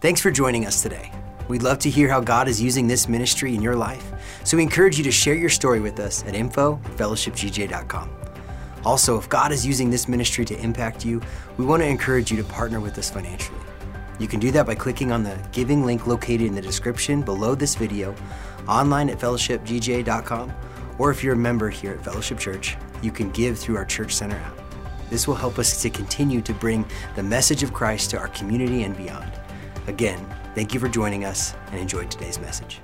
Thanks for joining us today. We'd love to hear how God is using this ministry in your life, so we encourage you to share your story with us at info fellowshipgj.com. Also, if God is using this ministry to impact you, we want to encourage you to partner with us financially. You can do that by clicking on the giving link located in the description below this video, online at fellowshipgj.com, or if you're a member here at Fellowship Church, you can give through our Church Center app. This will help us to continue to bring the message of Christ to our community and beyond. Again, thank you for joining us and enjoy today's message.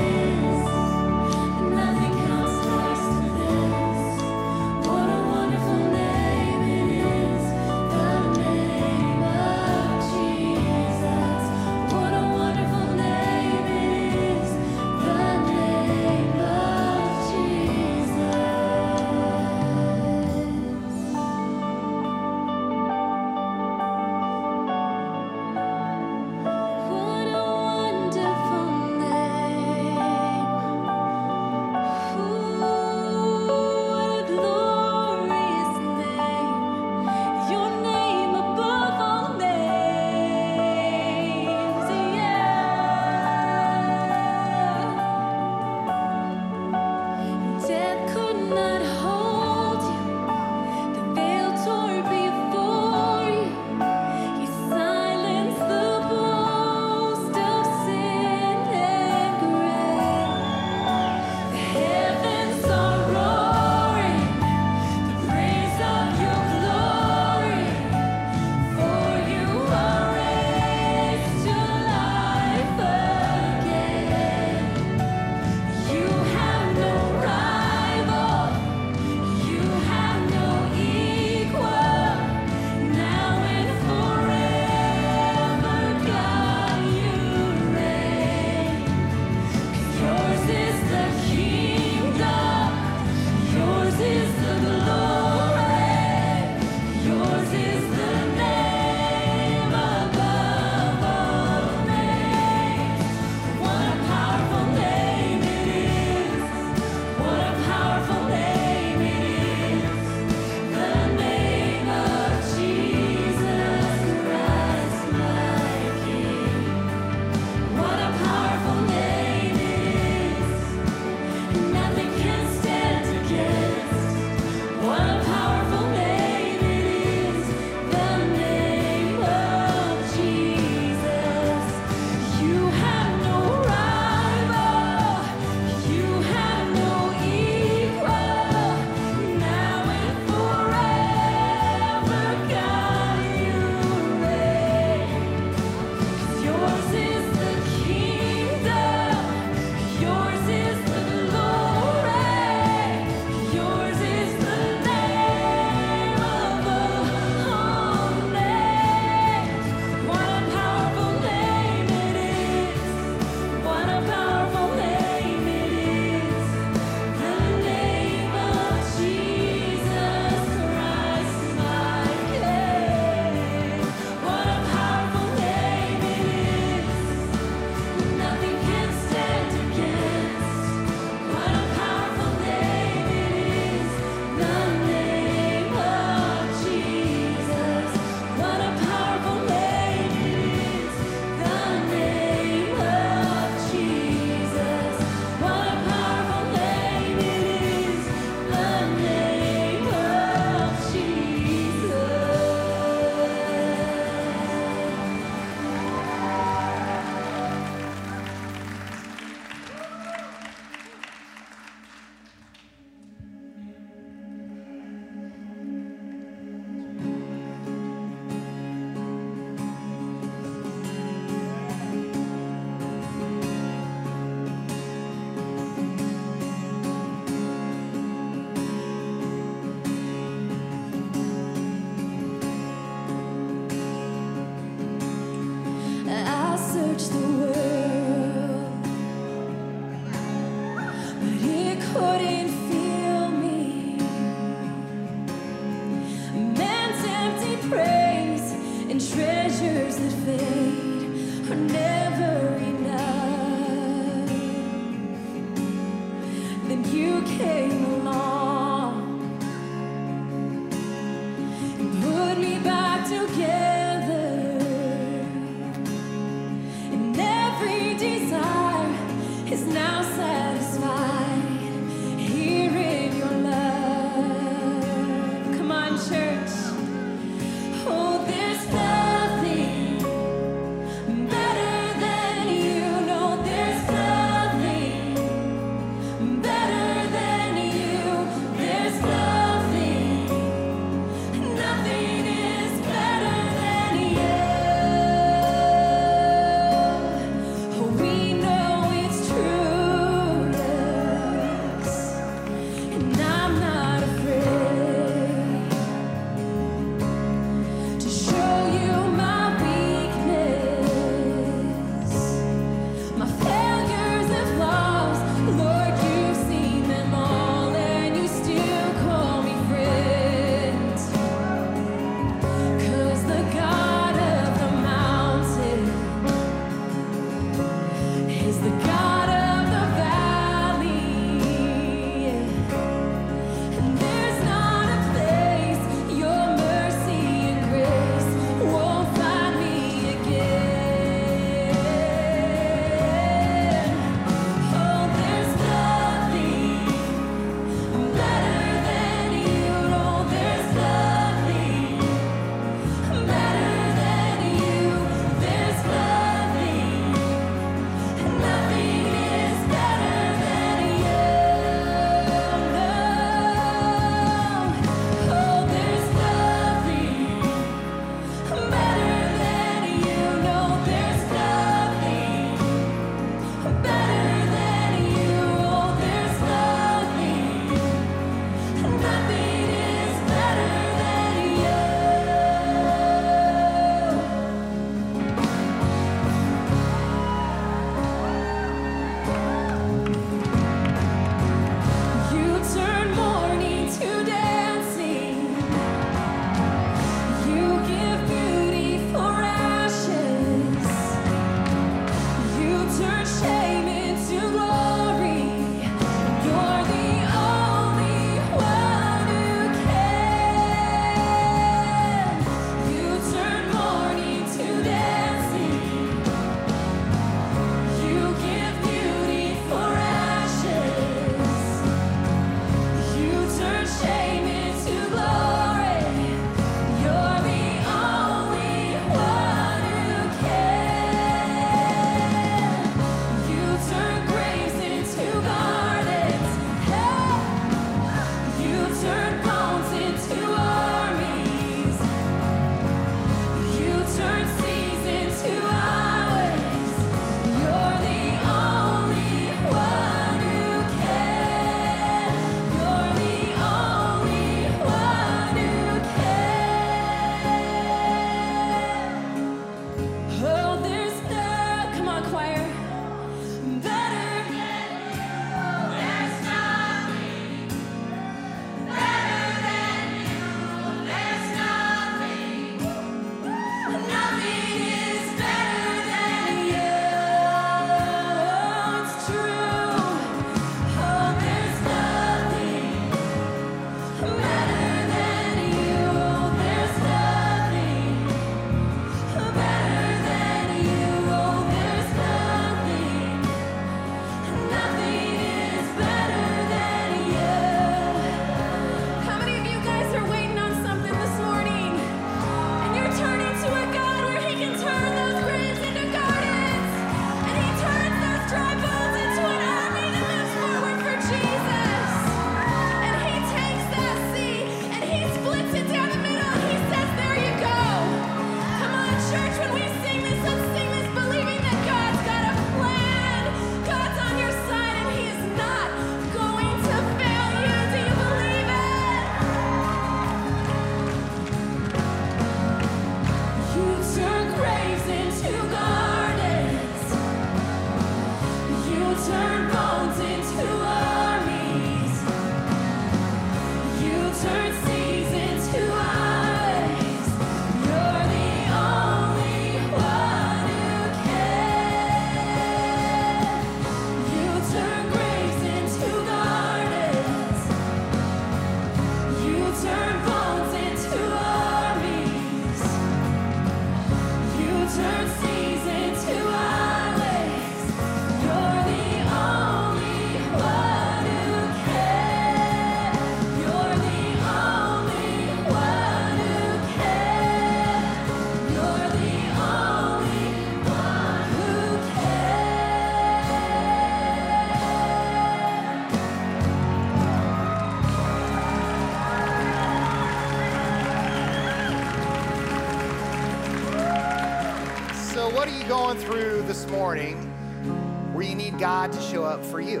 Up for you?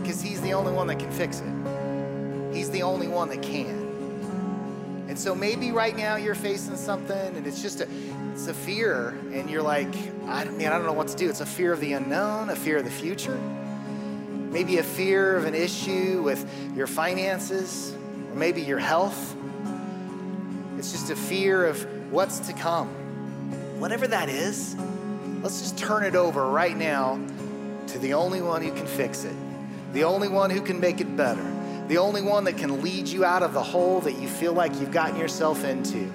Because He's the only one that can fix it, He's the only one that can. And so maybe right now you're facing something and it's just a, it's a fear and you're like, I, man, I don't know what to do. It's a fear of the unknown, a fear of the future. Maybe a fear of an issue with your finances, or maybe your health. It's just a fear of what's to come. Whatever that is, let's just turn it over right now to the only one who can fix it, the only one who can make it better, the only one that can lead you out of the hole that you feel like you've gotten yourself into.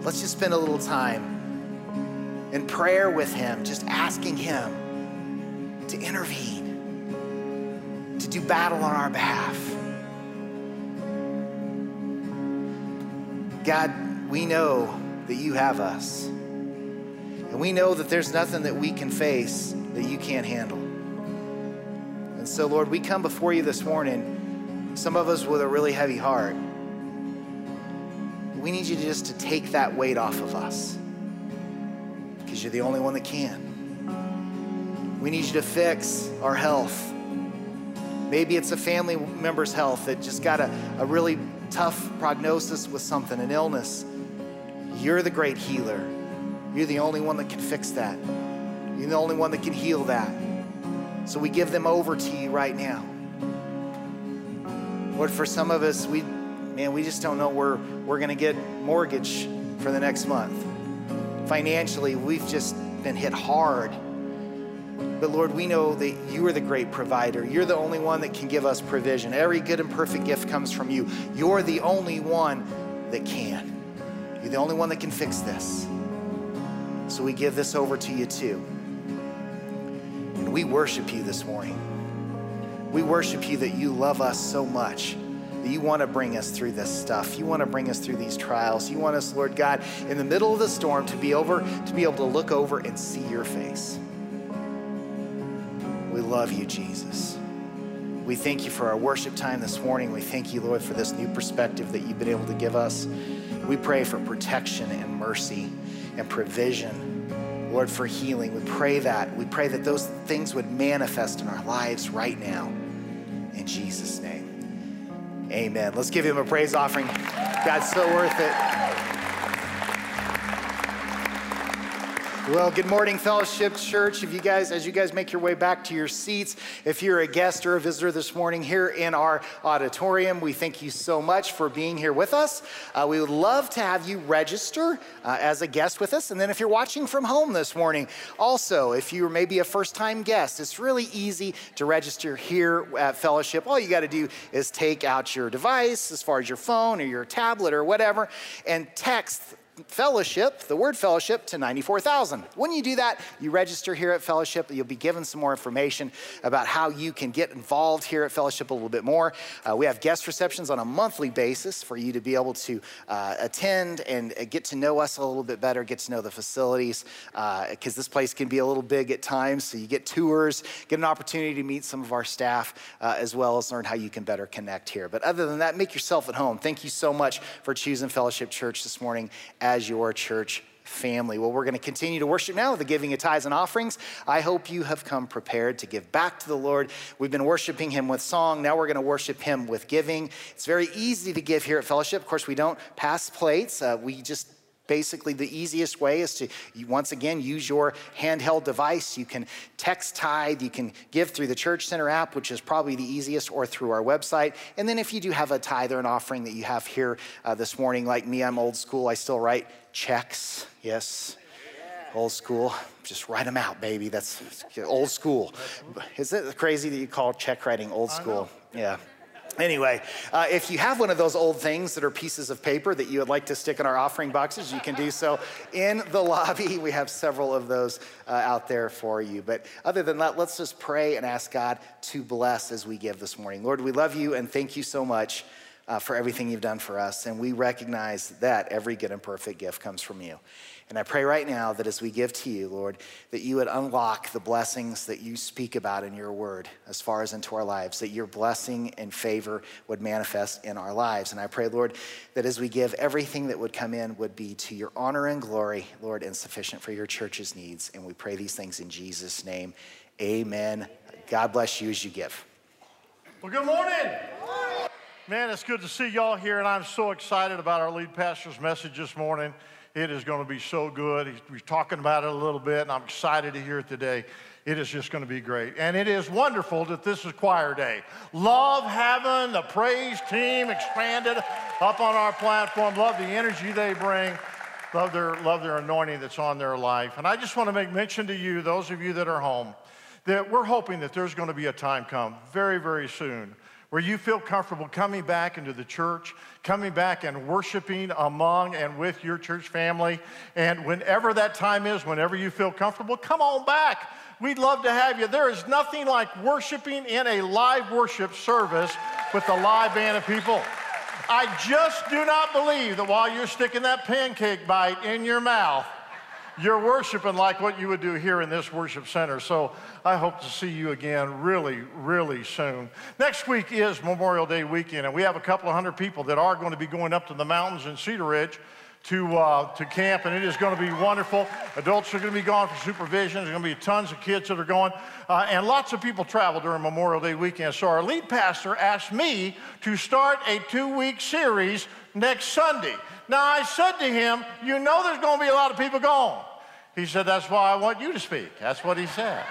Let's just spend a little time in prayer with Him, just asking Him to intervene, to do battle on our behalf. God, we know that you have us. And we know that there's nothing that we can face that you can't handle. And so, Lord, we come before you this morning, some of us with a really heavy heart. We need you just to take that weight off of us because you're the only one that can. We need you to fix our health. Maybe it's a family member's health that just got a, a really tough prognosis with something, an illness. You're the great healer. You're the only one that can fix that. You're the only one that can heal that. So we give them over to you right now. Lord, for some of us, we, man, we just don't know where we're going to get mortgage for the next month. Financially, we've just been hit hard. But Lord, we know that you are the great provider. You're the only one that can give us provision. Every good and perfect gift comes from you. You're the only one that can. You're the only one that can fix this. So we give this over to you too. We worship you this morning. We worship you that you love us so much, that you want to bring us through this stuff. You want to bring us through these trials. You want us, Lord God, in the middle of the storm to be over, to be able to look over and see your face. We love you, Jesus. We thank you for our worship time this morning. We thank you, Lord, for this new perspective that you've been able to give us. We pray for protection and mercy and provision. Lord, for healing. We pray that. We pray that those things would manifest in our lives right now. In Jesus' name. Amen. Let's give him a praise offering. God's so worth it. Well, good morning, Fellowship Church. If you guys, as you guys make your way back to your seats, if you're a guest or a visitor this morning here in our auditorium, we thank you so much for being here with us. Uh, we would love to have you register uh, as a guest with us. And then if you're watching from home this morning, also, if you're maybe a first time guest, it's really easy to register here at Fellowship. All you got to do is take out your device, as far as your phone or your tablet or whatever, and text fellowship, the word fellowship, to 94,000. When you do that, you register here at Fellowship. You'll be given some more information about how you can get involved here at Fellowship a little bit more. Uh, we have guest receptions on a monthly basis for you to be able to uh, attend and uh, get to know us a little bit better, get to know the facilities, because this place can be a little big at times. So you get tours, get an opportunity to meet some of our staff, uh, as well as learn how you can better connect here. But other than that, make yourself at home. Thank you so much for choosing Fellowship Church this morning as your church family. Well, we're going to continue to worship now with the giving of tithes and offerings. I hope you have come prepared to give back to the Lord. We've been worshiping Him with song. Now we're going to worship Him with giving. It's very easy to give here at Fellowship. Of course, we don't pass plates. Uh, we just Basically, the easiest way is to once again use your handheld device. You can text tithe, you can give through the Church Center app, which is probably the easiest, or through our website. And then if you do have a tithe or an offering that you have here uh, this morning, like me, I'm old school. I still write checks. Yes, old school. Just write them out, baby. That's old school. Is it crazy that you call check writing old school? Yeah. Anyway, uh, if you have one of those old things that are pieces of paper that you would like to stick in our offering boxes, you can do so in the lobby. We have several of those uh, out there for you. But other than that, let's just pray and ask God to bless as we give this morning. Lord, we love you and thank you so much uh, for everything you've done for us. And we recognize that every good and perfect gift comes from you. And I pray right now that as we give to you, Lord, that you would unlock the blessings that you speak about in your word as far as into our lives, that your blessing and favor would manifest in our lives. And I pray, Lord, that as we give, everything that would come in would be to your honor and glory, Lord, and sufficient for your church's needs. And we pray these things in Jesus' name. Amen. God bless you as you give. Well, good morning. Man, it's good to see y'all here, and I'm so excited about our lead pastor's message this morning. It is going to be so good. He's, talking about it a little bit, and I'm excited to hear it today. It is just going to be great. And it is wonderful that this is choir day. Love having the praise team expanded up on our platform. Love the energy they bring. Love their, love their anointing that's on their life. And I just want to make mention to you, those of you that are home, that we're hoping that there's going to be a time come very, very soon where you feel comfortable coming back into the church, coming back and worshiping among and with your church family. And whenever that time is, whenever you feel comfortable, come on back. We'd love to have you. There is nothing like worshiping in a live worship service with a live band of people. I just do not believe that while you're sticking that pancake bite in your mouth, you're worshiping like what you would do here in this worship center. So I hope to see you again really, really soon. Next week is Memorial Day weekend, and we have a couple of hundred people that are going to be going up to the mountains in Cedar Ridge to, uh, to camp, and it is going to be wonderful. Adults are going to be gone for supervision. There's going to be tons of kids that are going, uh, and lots of people travel during Memorial Day weekend. So our lead pastor asked me to start a two-week series next Sunday. Now I said to him, "You know, there's going to be a lot of people gone." He said, "That's why I want you to speak." That's what he said.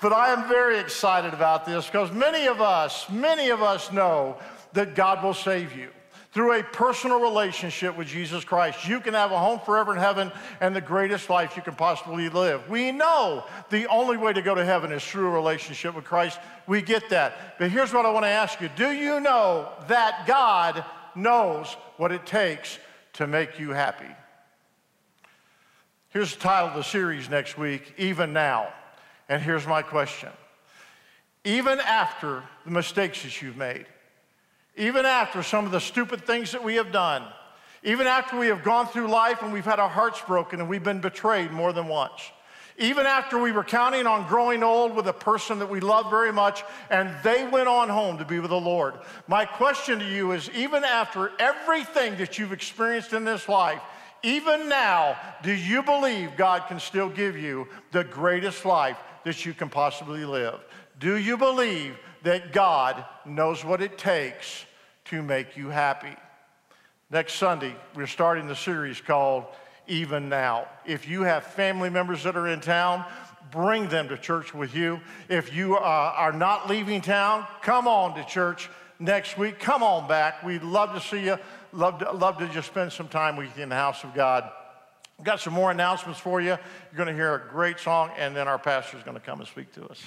But I am very excited about this because many of us, many of us know that God will save you through a personal relationship with Jesus Christ. You can have a home forever in heaven and the greatest life you can possibly live. We know the only way to go to heaven is through a relationship with Christ. We get that. But here's what I want to ask you Do you know that God knows what it takes to make you happy? Here's the title of the series next week Even Now. And here's my question Even after the mistakes that you've made, even after some of the stupid things that we have done, even after we have gone through life and we've had our hearts broken and we've been betrayed more than once, even after we were counting on growing old with a person that we love very much and they went on home to be with the Lord, my question to you is even after everything that you've experienced in this life, even now, do you believe God can still give you the greatest life that you can possibly live? Do you believe that God knows what it takes to make you happy? Next Sunday, we're starting the series called Even Now. If you have family members that are in town, bring them to church with you. If you uh, are not leaving town, come on to church next week. Come on back. We'd love to see you. Love to, love to just spend some time with you in the house of God. We've got some more announcements for you. You're going to hear a great song, and then our pastor is going to come and speak to us.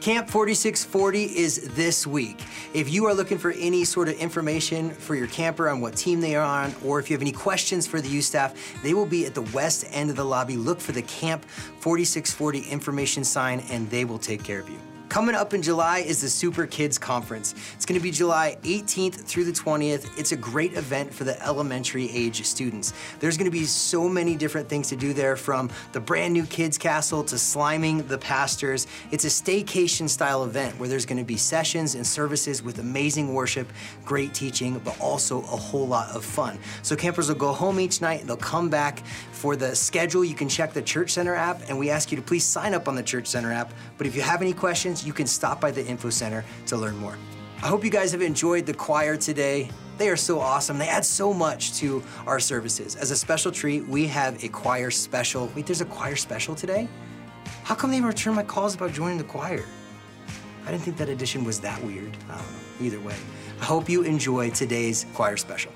Camp 4640 is this week. If you are looking for any sort of information for your camper on what team they are on, or if you have any questions for the youth staff, they will be at the west end of the lobby. Look for the Camp 4640 information sign, and they will take care of you. Coming up in July is the Super Kids Conference. It's going to be July 18th through the 20th. It's a great event for the elementary age students. There's going to be so many different things to do there from the brand new kids castle to sliming the pastors. It's a staycation style event where there's going to be sessions and services with amazing worship, great teaching, but also a whole lot of fun. So campers will go home each night they'll come back for the schedule. You can check the Church Center app and we ask you to please sign up on the Church Center app. But if you have any questions, you can stop by the info center to learn more. I hope you guys have enjoyed the choir today. They are so awesome. They add so much to our services. As a special treat, we have a choir special. Wait, there's a choir special today? How come they return my calls about joining the choir? I didn't think that edition was that weird. I don't know. Either way, I hope you enjoy today's choir special.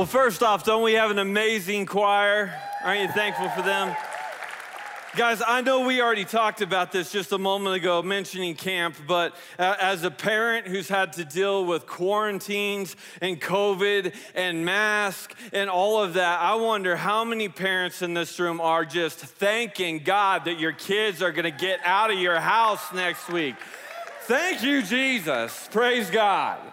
Well, first off, don't we have an amazing choir? Aren't you thankful for them? Guys, I know we already talked about this just a moment ago, mentioning camp, but uh, as a parent who's had to deal with quarantines and COVID and mask and all of that, I wonder how many parents in this room are just thanking God that your kids are gonna get out of your house next week. Thank you, Jesus. Praise God.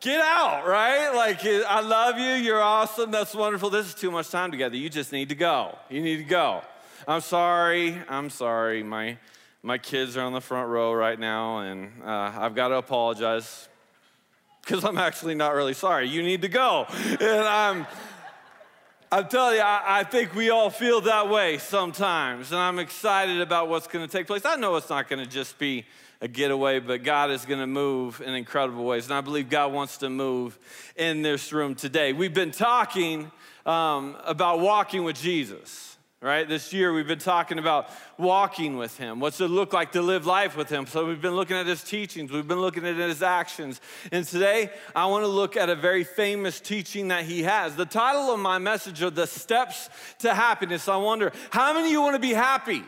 Get out, right? Like, I love you. You're awesome. That's wonderful. This is too much time together. You just need to go. You need to go. I'm sorry. I'm sorry. My, my kids are on the front row right now, and uh, I've got to apologize because I'm actually not really sorry. You need to go. And I'm. I'm telling you, I, I think we all feel that way sometimes, and I'm excited about what's going to take place. I know it's not going to just be a getaway, but God is going to move in incredible ways, and I believe God wants to move in this room today. We've been talking um, about walking with Jesus, right? This year we've been talking about walking with Him. What's it look like to live life with Him? So we've been looking at His teachings, we've been looking at His actions. And today I want to look at a very famous teaching that He has. The title of my message are The Steps to Happiness. I wonder, how many of you want to be happy?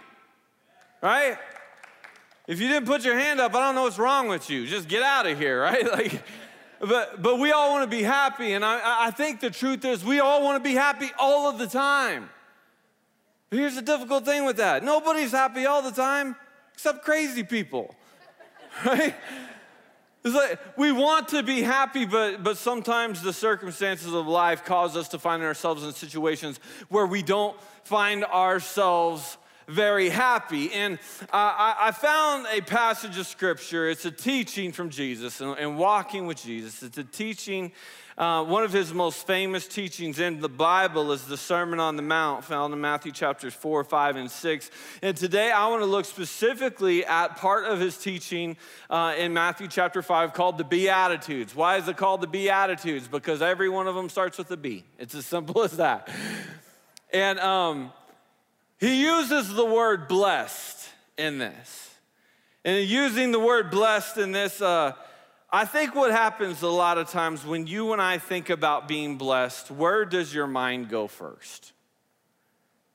Right? If you didn't put your hand up, I don't know what's wrong with you. Just get out of here, right? Like, but, but we all want to be happy. And I, I think the truth is, we all want to be happy all of the time. But here's the difficult thing with that nobody's happy all the time except crazy people, right? It's like we want to be happy, but, but sometimes the circumstances of life cause us to find ourselves in situations where we don't find ourselves very happy. And I, I found a passage of scripture. It's a teaching from Jesus and, and walking with Jesus. It's a teaching. Uh, one of his most famous teachings in the Bible is the Sermon on the Mount, found in Matthew chapters 4, 5, and 6. And today I want to look specifically at part of his teaching uh, in Matthew chapter 5 called the Beatitudes. Why is it called the Beatitudes? Because every one of them starts with a B. It's as simple as that. And um, he uses the word blessed in this. And using the word blessed in this, uh, I think what happens a lot of times when you and I think about being blessed, where does your mind go first?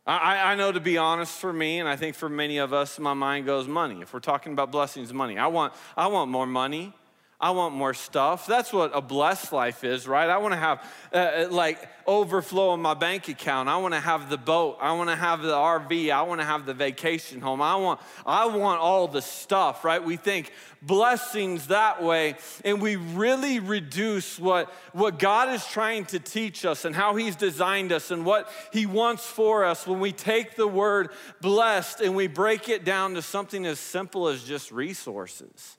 I, I know to be honest for me, and I think for many of us, my mind goes money. If we're talking about blessings, money. I want, I want more money. I want more stuff. That's what a blessed life is, right? I want to have uh, like overflow in my bank account. I want to have the boat. I want to have the RV. I want to have the vacation home. I want I want all the stuff, right? We think blessings that way and we really reduce what what God is trying to teach us and how he's designed us and what he wants for us when we take the word blessed and we break it down to something as simple as just resources.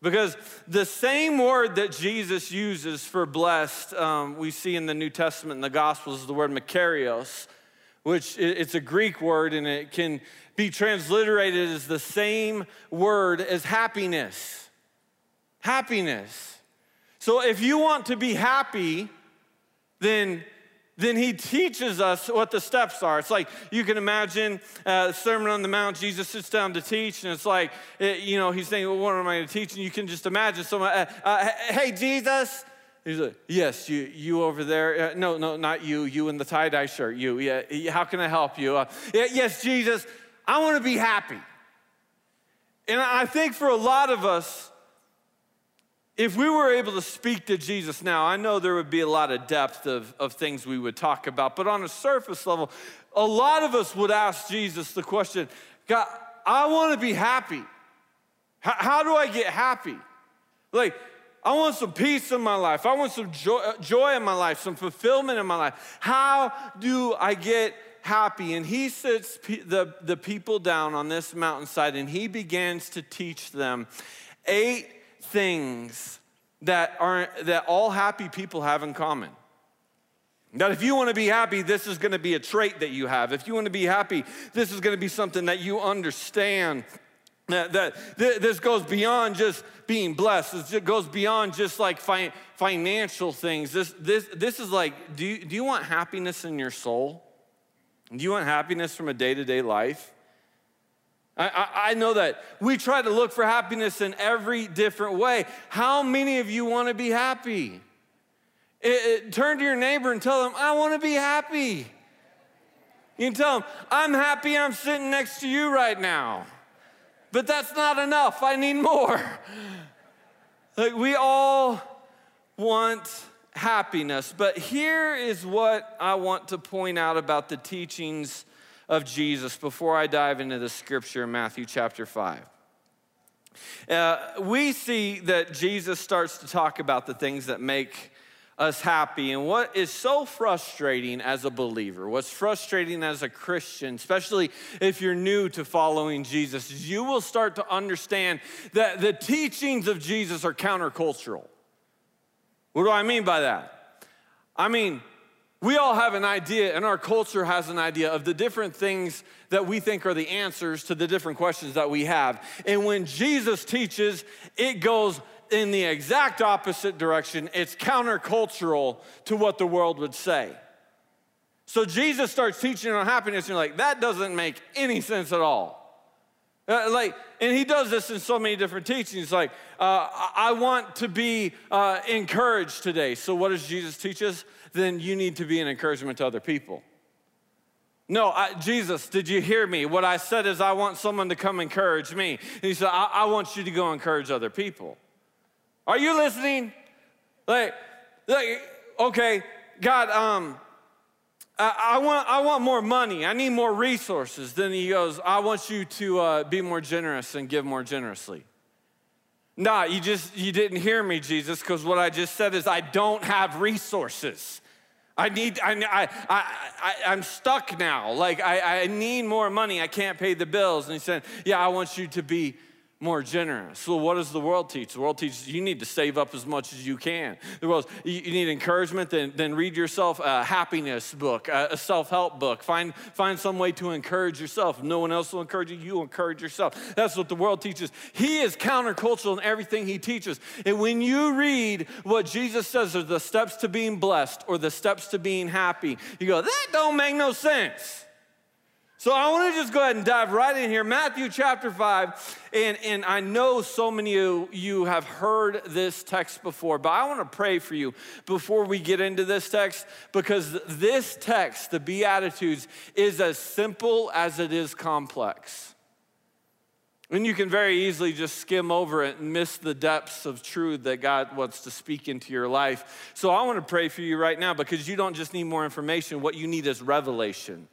Because the same word that Jesus uses for blessed, um, we see in the New Testament in the Gospels, is the word makarios, which it's a Greek word and it can be transliterated as the same word as happiness. Happiness. So if you want to be happy, then then he teaches us what the steps are. It's like you can imagine uh, Sermon on the Mount, Jesus sits down to teach, and it's like, you know, he's saying, Well, what am I going to teach? And you can just imagine someone, uh, uh, Hey, Jesus. He's like, Yes, you, you over there. No, no, not you. You in the tie dye shirt. You. Yeah, how can I help you? Yes, Jesus, I want to be happy. And I think for a lot of us, if we were able to speak to Jesus now, I know there would be a lot of depth of, of things we would talk about, but on a surface level, a lot of us would ask Jesus the question God, I want to be happy. How, how do I get happy? Like, I want some peace in my life. I want some joy, joy in my life, some fulfillment in my life. How do I get happy? And he sits the, the people down on this mountainside and he begins to teach them eight things that aren't, that all happy people have in common. That if you want to be happy, this is going to be a trait that you have. If you want to be happy, this is going to be something that you understand. That, that this goes beyond just being blessed. It goes beyond just like fi- financial things. This, this, this is like, do you, do you want happiness in your soul? Do you want happiness from a day to day life? I, I, know that we try to look for happiness in every different way. How many of you want to be happy? It, it, turn to your neighbor and tell them, I want to be happy. You can tell them, I'm happy I'm sitting next to you right now. But that's not enough. I need more. Like, we all want happiness. But here is what I want to point out about the teachings of Jesus before I dive into the scripture in Matthew chapter 5. Uh, we see that Jesus starts to talk about the things that make us happy. And what is so frustrating as a believer, what's frustrating as a Christian, especially if you're new to following Jesus, is you will start to understand that the teachings of Jesus are countercultural. What do I mean by that? I mean, we all have an idea, and our culture has an idea of the different things that we think are the answers to the different questions that we have. And when Jesus teaches, it goes in the exact opposite direction. It's countercultural to what the world would say. So Jesus starts teaching on happiness, and you're like, that doesn't make any sense at all. Uh, like, and he does this in so many different teachings. Like, uh, I want to be uh, encouraged today. So, what does Jesus teach us? Then you need to be an encouragement to other people. No, I, Jesus, did you hear me? What I said is, I want someone to come encourage me. And he said, I, I want you to go encourage other people. Are you listening? Like, like okay, God, um, I, I want, I want more money. I need more resources. Then he goes, I want you to uh, be more generous and give more generously. Nah, you just, you didn't hear me, Jesus, because what I just said is I don't have resources. I need, I, I, I, I, I'm stuck now. Like, I, I need more money. I can't pay the bills. And he said, Yeah, I want you to be more generous. So, what does the world teach? The world teaches you need to save up as much as you can. The world, you, need encouragement, then, then read yourself a happiness book, a, a self help book. Find, find some way to encourage yourself. If no one else will encourage you, you encourage yourself. That's what the world teaches. He is countercultural in everything he teaches. And when you read what Jesus says are the steps to being blessed or the steps to being happy, you go, that don't make no sense. So I want to just go ahead and dive right in here. Matthew chapter 5. And, and I know so many of you have heard this text before, but I want to pray for you before we get into this text because this text, the Beatitudes, is as simple as it is complex. And you can very easily just skim over it and miss the depths of truth that God wants to speak into your life. So I want to pray for you right now because you don't just need more information, what you need is revelation.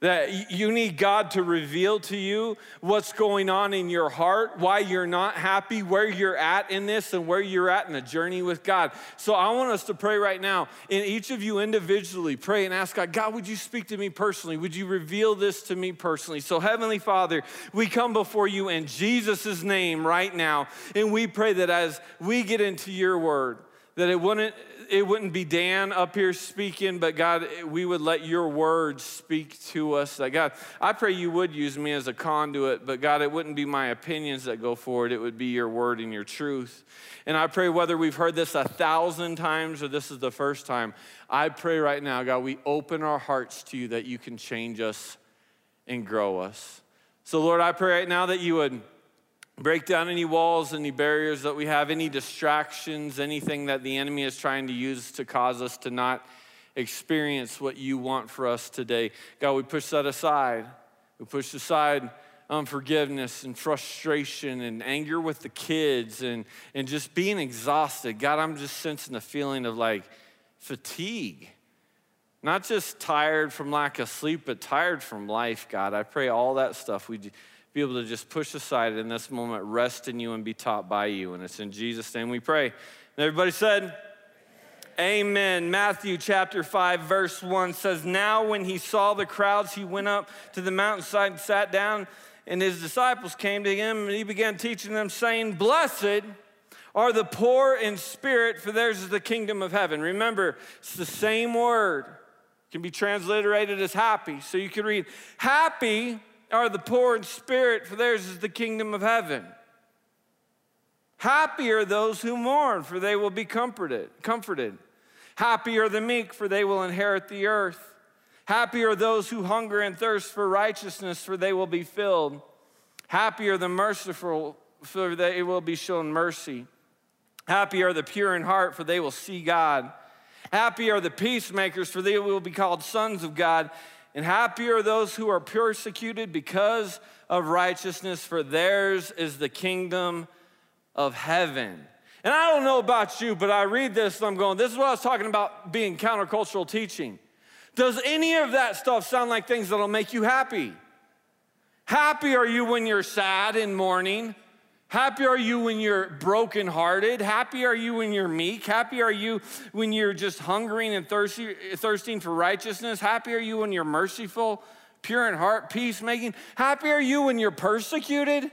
That you need God to reveal to you what's going on in your heart, why you're not happy, where you're at in this, and where you're at in the journey with God. So I want us to pray right now. And each of you individually pray and ask God, God, would you speak to me personally? Would you reveal this to me personally? So, Heavenly Father, we come before you in Jesus' name right now. And we pray that as we get into your word, that it wouldn't it wouldn't be Dan up here speaking, but God, we would let your words speak to us. That God, I pray you would use me as a conduit, but God, it wouldn't be my opinions that go forward. It would be your word and your truth. And I pray whether we've heard this a thousand times or this is the first time, I pray right now, God, we open our hearts to you that you can change us and grow us. So, Lord, I pray right now that you would break down any walls, any barriers that we have, any distractions, anything that the enemy is trying to use to cause us to not experience what you want for us today. God, we push that aside. We push aside unforgiveness and frustration and anger with the kids and, and just being exhausted. God, I'm just sensing a feeling of like fatigue. Not just tired from lack of sleep, but tired from life, God. I pray all that stuff we be able to just push aside in this moment, rest in you, and be taught by you. And it's in Jesus' name we pray. And everybody said, Amen. Matthew chapter 5, verse 1 says, Now when he saw the crowds, he went up to the mountainside and sat down, and his disciples came to him, and he began teaching them, saying, Blessed are the poor in spirit, for theirs is the kingdom of heaven. Remember, it's the same word. It can be transliterated as happy. So you can read, Happy are the poor in spirit, for theirs is the kingdom of heaven. Happy are those who mourn, for they will be comforted. Comforted. Happy are the meek, for they will inherit the earth. Happy are those who hunger and thirst for righteousness, for they will be filled. Happy are the merciful, for they will be shown mercy. Happy are the pure in heart, for they will see God. Happy are the peacemakers, for they will be called sons of God. And happy are those who are persecuted because of righteousness, for theirs is the kingdom of heaven. And I don't know about you, but I read this and I'm going, this is what I was talking about being countercultural teaching. Does any of that stuff sound like things that'll make you happy? Happy are you when you're sad and mourning? Happy are you when you're brokenhearted? Happy are you when you're meek? Happy are you when you're just hungering and thirsty, thirsting for righteousness? Happy are you when you're merciful, pure in heart, peacemaking? Happy are you when you're persecuted?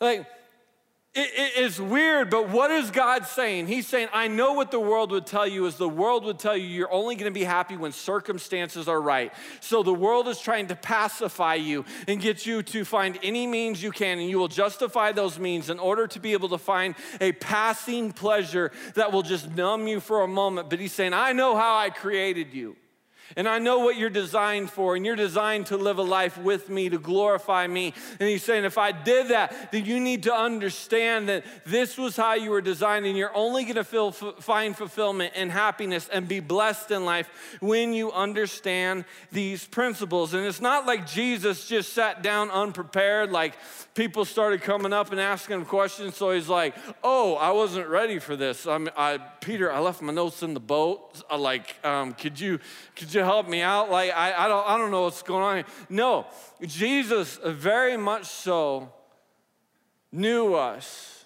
Like, it, it- it's weird, but what is God saying? He's saying, I know what the world would tell you is the world would tell you you're only going to be happy when circumstances are right. So the world is trying to pacify you and get you to find any means you can, and you will justify those means in order to be able to find a passing pleasure that will just numb you for a moment. But he's saying, I know how I created you. And I know what you're designed for, and you're designed to live a life with me, to glorify me. And he's saying, if I did that, then you need to understand that this was how you were designed, and you're only gonna feel, find fulfillment and happiness and be blessed in life when you understand these principles. And it's not like Jesus just sat down unprepared, like people started coming up and asking him questions. So he's like, "Oh, I wasn't ready for this. I'm, I, Peter, I left my notes in the boat. I like, um, could you, could you help me out? Like, I, I don't, I don't know what's going on." Here. No, Jesus uh, very much so knew us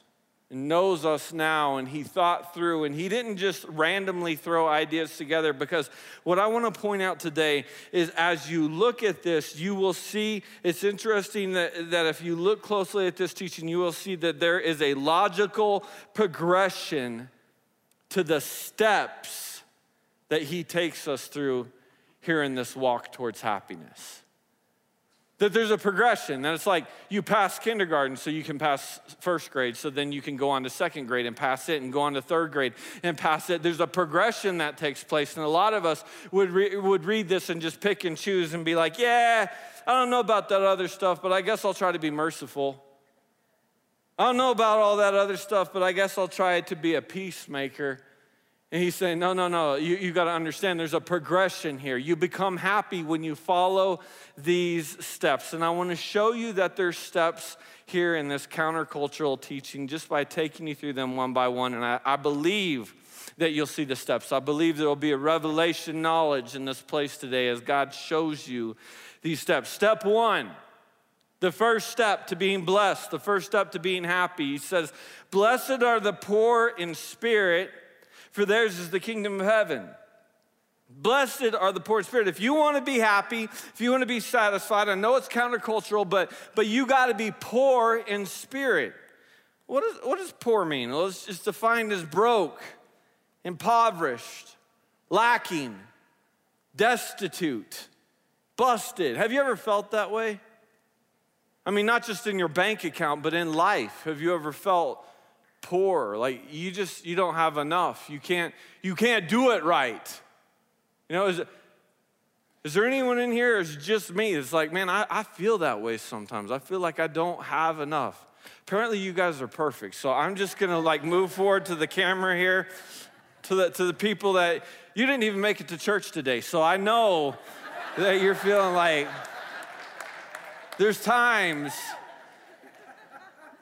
and knows us now and he thought through and he didn't just randomly throw ideas together because what I want to point out today is as you look at this you will see it's interesting that, that if you look closely at this teaching you will see that there is a logical progression to the steps that he takes us through here in this walk towards happiness. That there's a progression that it's like you pass kindergarten so you can pass first grade so then you can go on to second grade and pass it and go on to third grade and pass it. There's a progression that takes place and a lot of us would, re- would read this and just pick and choose and be like yeah i don't know about that other stuff but i guess i'll try to be merciful. I don't know about all that other stuff but i guess i'll try to be a peacemaker and he's saying, no, no, no, you, you got to understand there's a progression here. You become happy when you follow these steps. And I want to show you that there's steps here in this countercultural teaching just by taking you through them one by one. And I, I believe that you'll see the steps. I believe there will be a revelation knowledge in this place today as God shows you these steps. Step one. The first step to being blessed, the first step to being happy, he says, Blessed are the poor in spirit, for theirs is the kingdom of heaven. Blessed are the poor in spirit. If you want to be happy, if you want to be satisfied, I know it's countercultural, but, but you got to be poor in spirit. What, is, what does poor mean? Well, it's just defined as broke, impoverished, lacking, destitute, busted. Have you ever felt that way? I mean, not just in your bank account, but in life. Have you ever felt poor? Like you just you don't have enough. You can't you can't do it right. You know, is, is there anyone in here? Just me? It's like, man, I, I feel that way sometimes. I feel like I don't have enough. Apparently, you guys are perfect. So I'm just gonna like move forward to the camera here, to the to the people that you didn't even make it to church today. So I know that you're feeling like there's times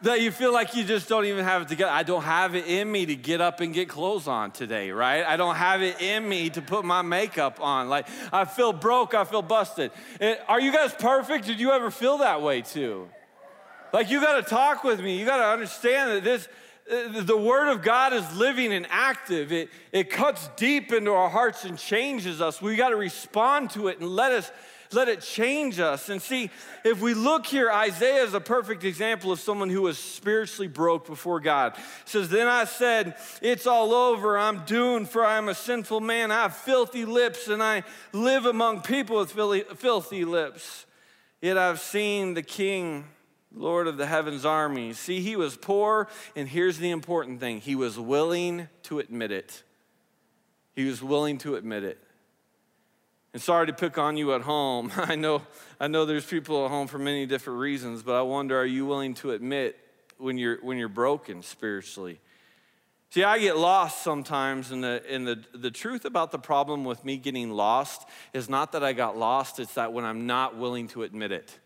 that you feel like you just don't even have it together. I don't have it in me to get up and get clothes on today, right? I don't have it in me to put my makeup on. Like, I feel broke, I feel busted. And are you guys perfect? Did you ever feel that way too? Like, you gotta talk with me. You gotta understand that this. uh, The word of God is living and active. It, it cuts deep into our hearts and changes us. We got to respond to it and let us let it change us. And see, if we look here, Isaiah is a perfect example of someone who was spiritually broke before God. Says, Then I said, It's all over. I'm doomed, for I am a sinful man. I have filthy lips, and I live among people with filthy, filthy lips. Yet I've seen the King, Lord of the heavens armies. See, he was poor, and here's the important thing he was willing to admit it. He was willing to admit it. And sorry to pick on you at home. I know, I know there's people at home for many different reasons, but I wonder are you willing to admit when you're, when you're broken spiritually? See, I get lost sometimes, and, the, and the, the truth about the problem with me getting lost is not that I got lost, it's that when I'm not willing to admit it.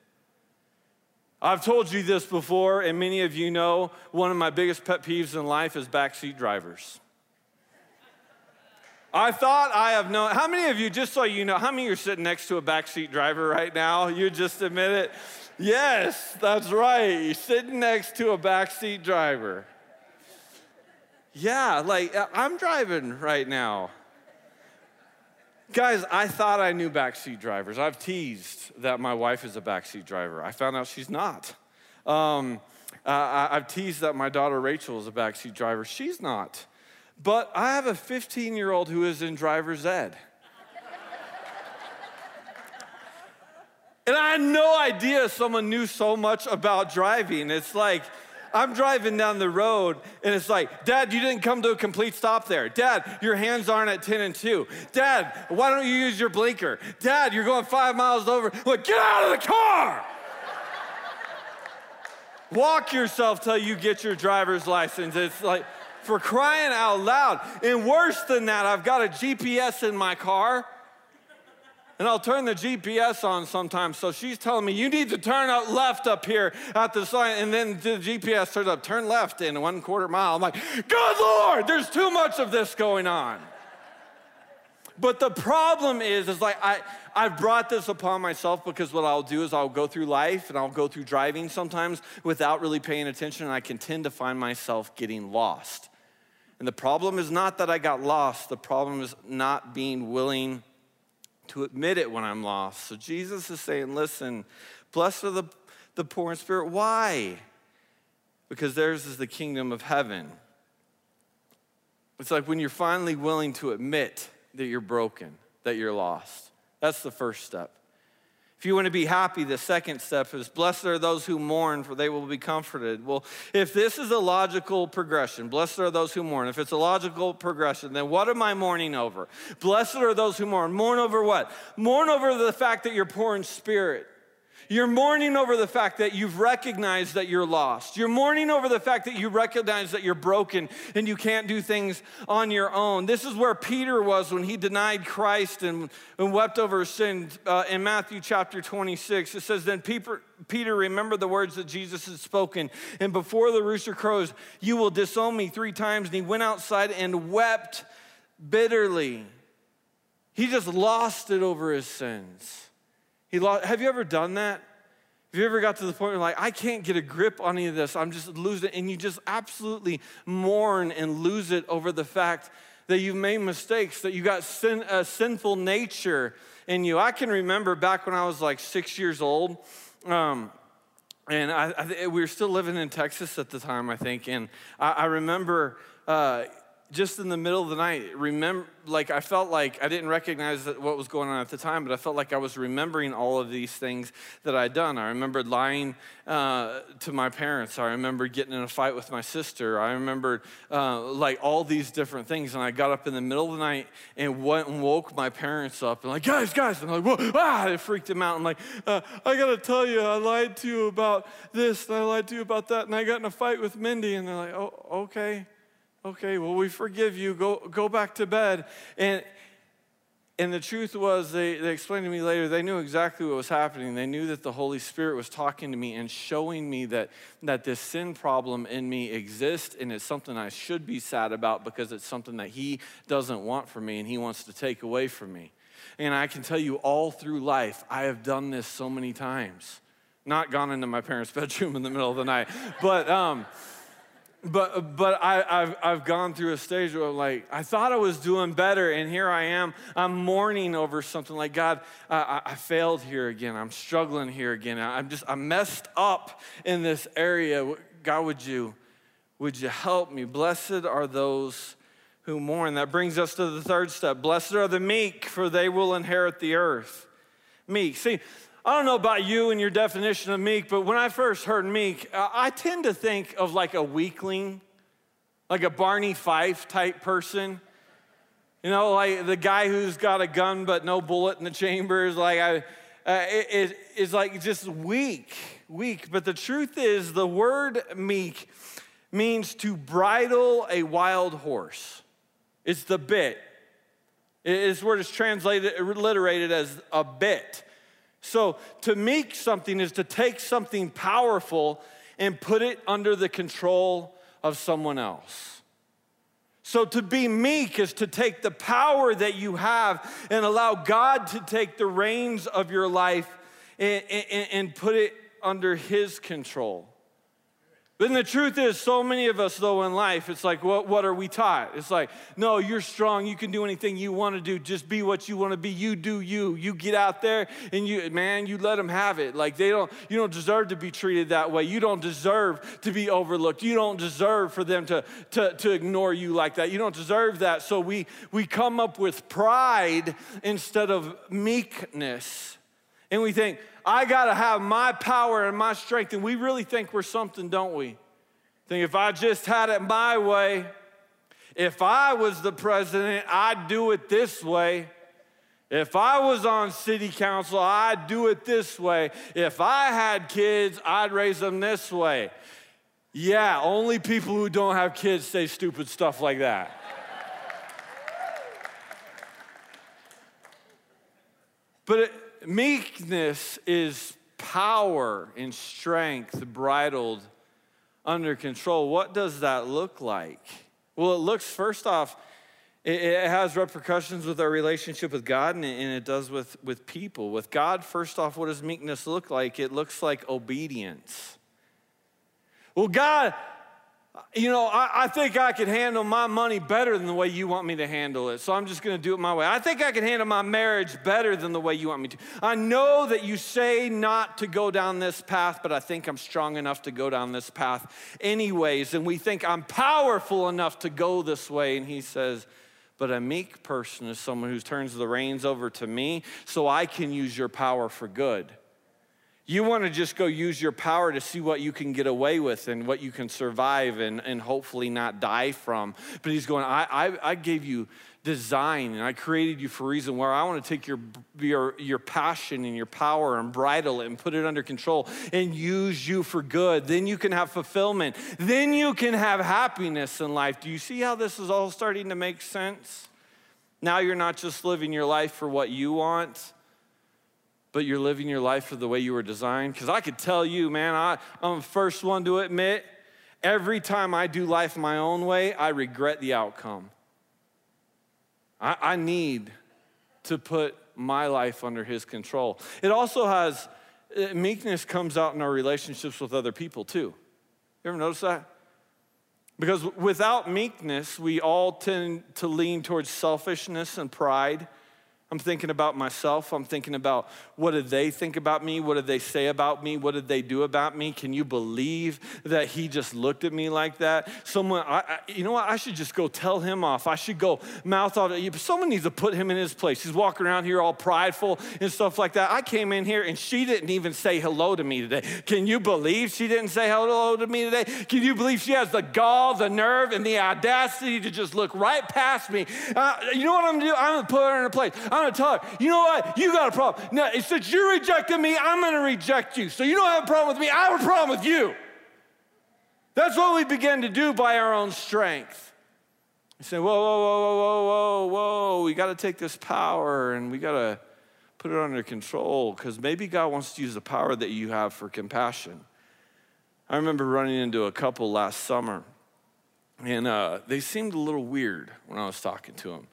I've told you this before, and many of you know one of my biggest pet peeves in life is backseat drivers. I thought I have known. How many of you, just so you know, how many of you are sitting next to a backseat driver right now? You just admit it? Yes, that's right. You're sitting next to a backseat driver. Yeah, like uh, I'm driving right now. Guys, I thought I knew backseat drivers. I've teased that my wife is a backseat driver. I found out she's not. Um, uh, I- I've teased that my daughter Rachel is a backseat driver. She's not. But I have a 15 year old who is in driver's ed. and I had no idea someone knew so much about driving. It's like, I'm driving down the road and it's like, Dad, you didn't come to a complete stop there. Dad, your hands aren't at 10 and 2. Dad, why don't you use your blinker? Dad, you're going five miles over. Look, get out of the car! Walk yourself till you get your driver's license. It's like, for crying out loud. And worse than that, I've got a GPS in my car. And I'll turn the GPS on sometimes. So she's telling me, you need to turn up left up here at the sign. And then the GPS turns up, turn left in one quarter mile. I'm like, good Lord, there's too much of this going on. But the problem is, is like I, I've brought this upon myself because what I'll do is I'll go through life and I'll go through driving sometimes without really paying attention, and I can tend to find myself getting lost. And the problem is not that I got lost, the problem is not being willing to admit it when I'm lost. So Jesus is saying, listen, blessed are the, the poor in spirit. Why? Because theirs is the kingdom of heaven. It's like when you're finally willing to admit that you're broken, that you're lost. That's the first step. If you want to be happy, the second step is blessed are those who mourn, for they will be comforted. Well, if this is a logical progression, blessed are those who mourn. If it's a logical progression, then what am I mourning over? Blessed are those who mourn. Mourn over what? Mourn over the fact that you're poor in spirit. You're mourning over the fact that you've recognized that you're lost. You're mourning over the fact that you recognize that you're broken and you can't do things on your own. This is where Peter was when he denied Christ and, and wept over his sins uh, in Matthew chapter 26. It says, Then Peter, Peter remembered the words that Jesus had spoken, and before the rooster crows, you will disown me three times. And he went outside and wept bitterly. He just lost it over his sins. He lost, have you ever done that? Have you ever got to the point where like, I can't get a grip on any of this, I'm just losing it, and you just absolutely mourn and lose it over the fact that you've made mistakes, that you got sin, a sinful nature in you. I can remember back when I was like six years old, um, and I, I, we were still living in Texas at the time, I think, and I, I remember uh, just in the middle of the night, remember, like I felt like I didn't recognize what was going on at the time, but I felt like I was remembering all of these things that I'd done. I remembered lying uh, to my parents. I remembered getting in a fight with my sister. I remembered uh, like all these different things. And I got up in the middle of the night and went and woke my parents up and like, guys, guys. And I'm like, whoa, ah, it freaked them out. I'm like, uh, I gotta tell you, I lied to you about this and I lied to you about that. And I got in a fight with Mindy. And they're like, oh, okay okay, well, we forgive you. Go, go back to bed. And, and the truth was, they, they explained to me later, they knew exactly what was happening. They knew that the Holy Spirit was talking to me and showing me that, that this sin problem in me exists and it's something I should be sad about because it's something that He doesn't want for me and He wants to take away from me. And I can tell you all through life, I have done this so many times. Not gone into my parents' bedroom in the middle of the night, but. Um, but but I, have I've gone through a stage where like I thought I was doing better, and here I am. I'm mourning over something like God. I, I failed here again. I'm struggling here again. I'm just I'm messed up in this area. God, would you would you help me? Blessed are those who mourn. That brings us to the third step. Blessed are the meek, for they will inherit the earth. Meek. See, I don't know about you and your definition of meek, but when I first heard meek, I tend to think of like a weakling, like a Barney Fife type person. You know, like the guy who's got a gun but no bullet in the chamber is like, I, uh, it, it's like just weak, weak. But the truth is, the word meek means to bridle a wild horse. It's the bit. This word is translated, alliterated as a bit. So, to meek something is to take something powerful and put it under the control of someone else. So, to be meek is to take the power that you have and allow God to take the reins of your life and, and, and put it under His control. But the truth is, so many of us, though, in life, it's like, what, what are we taught? It's like, no, you're strong. You can do anything you want to do. Just be what you want to be. You do you. You get out there and you, man, you let them have it. Like, they don't, you don't deserve to be treated that way. You don't deserve to be overlooked. You don't deserve for them to, to, to ignore you like that. You don't deserve that. So we, we come up with pride instead of meekness. And we think, I got to have my power and my strength. And we really think we're something, don't we? Think if I just had it my way, if I was the president, I'd do it this way. If I was on city council, I'd do it this way. If I had kids, I'd raise them this way. Yeah, only people who don't have kids say stupid stuff like that. But it, meekness is power and strength bridled under control. What does that look like? Well, it looks first off, it, has repercussions with our relationship with God and it does with, with people. With God, first off, what does meekness look like? It looks like obedience. Well, God, you know, I, I think I could handle my money better than the way you want me to handle it. So I'm just going to do it my way. I think I can handle my marriage better than the way you want me to. I know that you say not to go down this path, but I think I'm strong enough to go down this path anyways. And we think I'm powerful enough to go this way. And he says, but a meek person is someone who turns the reins over to me so I can use your power for good. You want to just go use your power to see what you can get away with and what you can survive and, and hopefully not die from. But he's going, I, I, I gave you design and I created you for a reason where I want to take your, your, your passion and your power and bridle it and put it under control and use you for good. Then you can have fulfillment. Then you can have happiness in life. Do you see how this is all starting to make sense? Now you're not just living your life for what you want but you're living your life the way you were designed? Because I could tell you, man, I, I'm the first one to admit every time I do life my own way, I regret the outcome. I, I need to put my life under His control. It also has, uh, meekness comes out in our relationships with other people too. You ever notice that? Because without meekness, we all tend to lean towards selfishness and pride. I'm thinking about myself. I'm thinking about what did they think about me? What did they say about me? What did they do about me? Can you believe that he just looked at me like that? Someone, I, I, you know what? I should just go tell him off. I should go mouth off. Someone needs to put him in his place. He's walking around here all prideful and stuff like that. I came in here and she didn't even say hello to me today. Can you believe she didn't say hello to me today? Can you believe she has the gall, the nerve, and the audacity to just look right past me? Uh, you know what I'm gonna do? I'm gonna put her in her place. Gonna tell you know what? You got a problem. Now, since you rejected me, I'm gonna reject you. So you don't have a problem with me, I have a problem with you. That's what we begin to do by our own strength. You say, whoa, whoa, whoa, whoa, whoa, whoa, whoa, we gotta take this power and we gotta put it under control because maybe God wants to use the power that you have for compassion. I remember running into a couple last summer, and uh, they seemed a little weird when I was talking to them.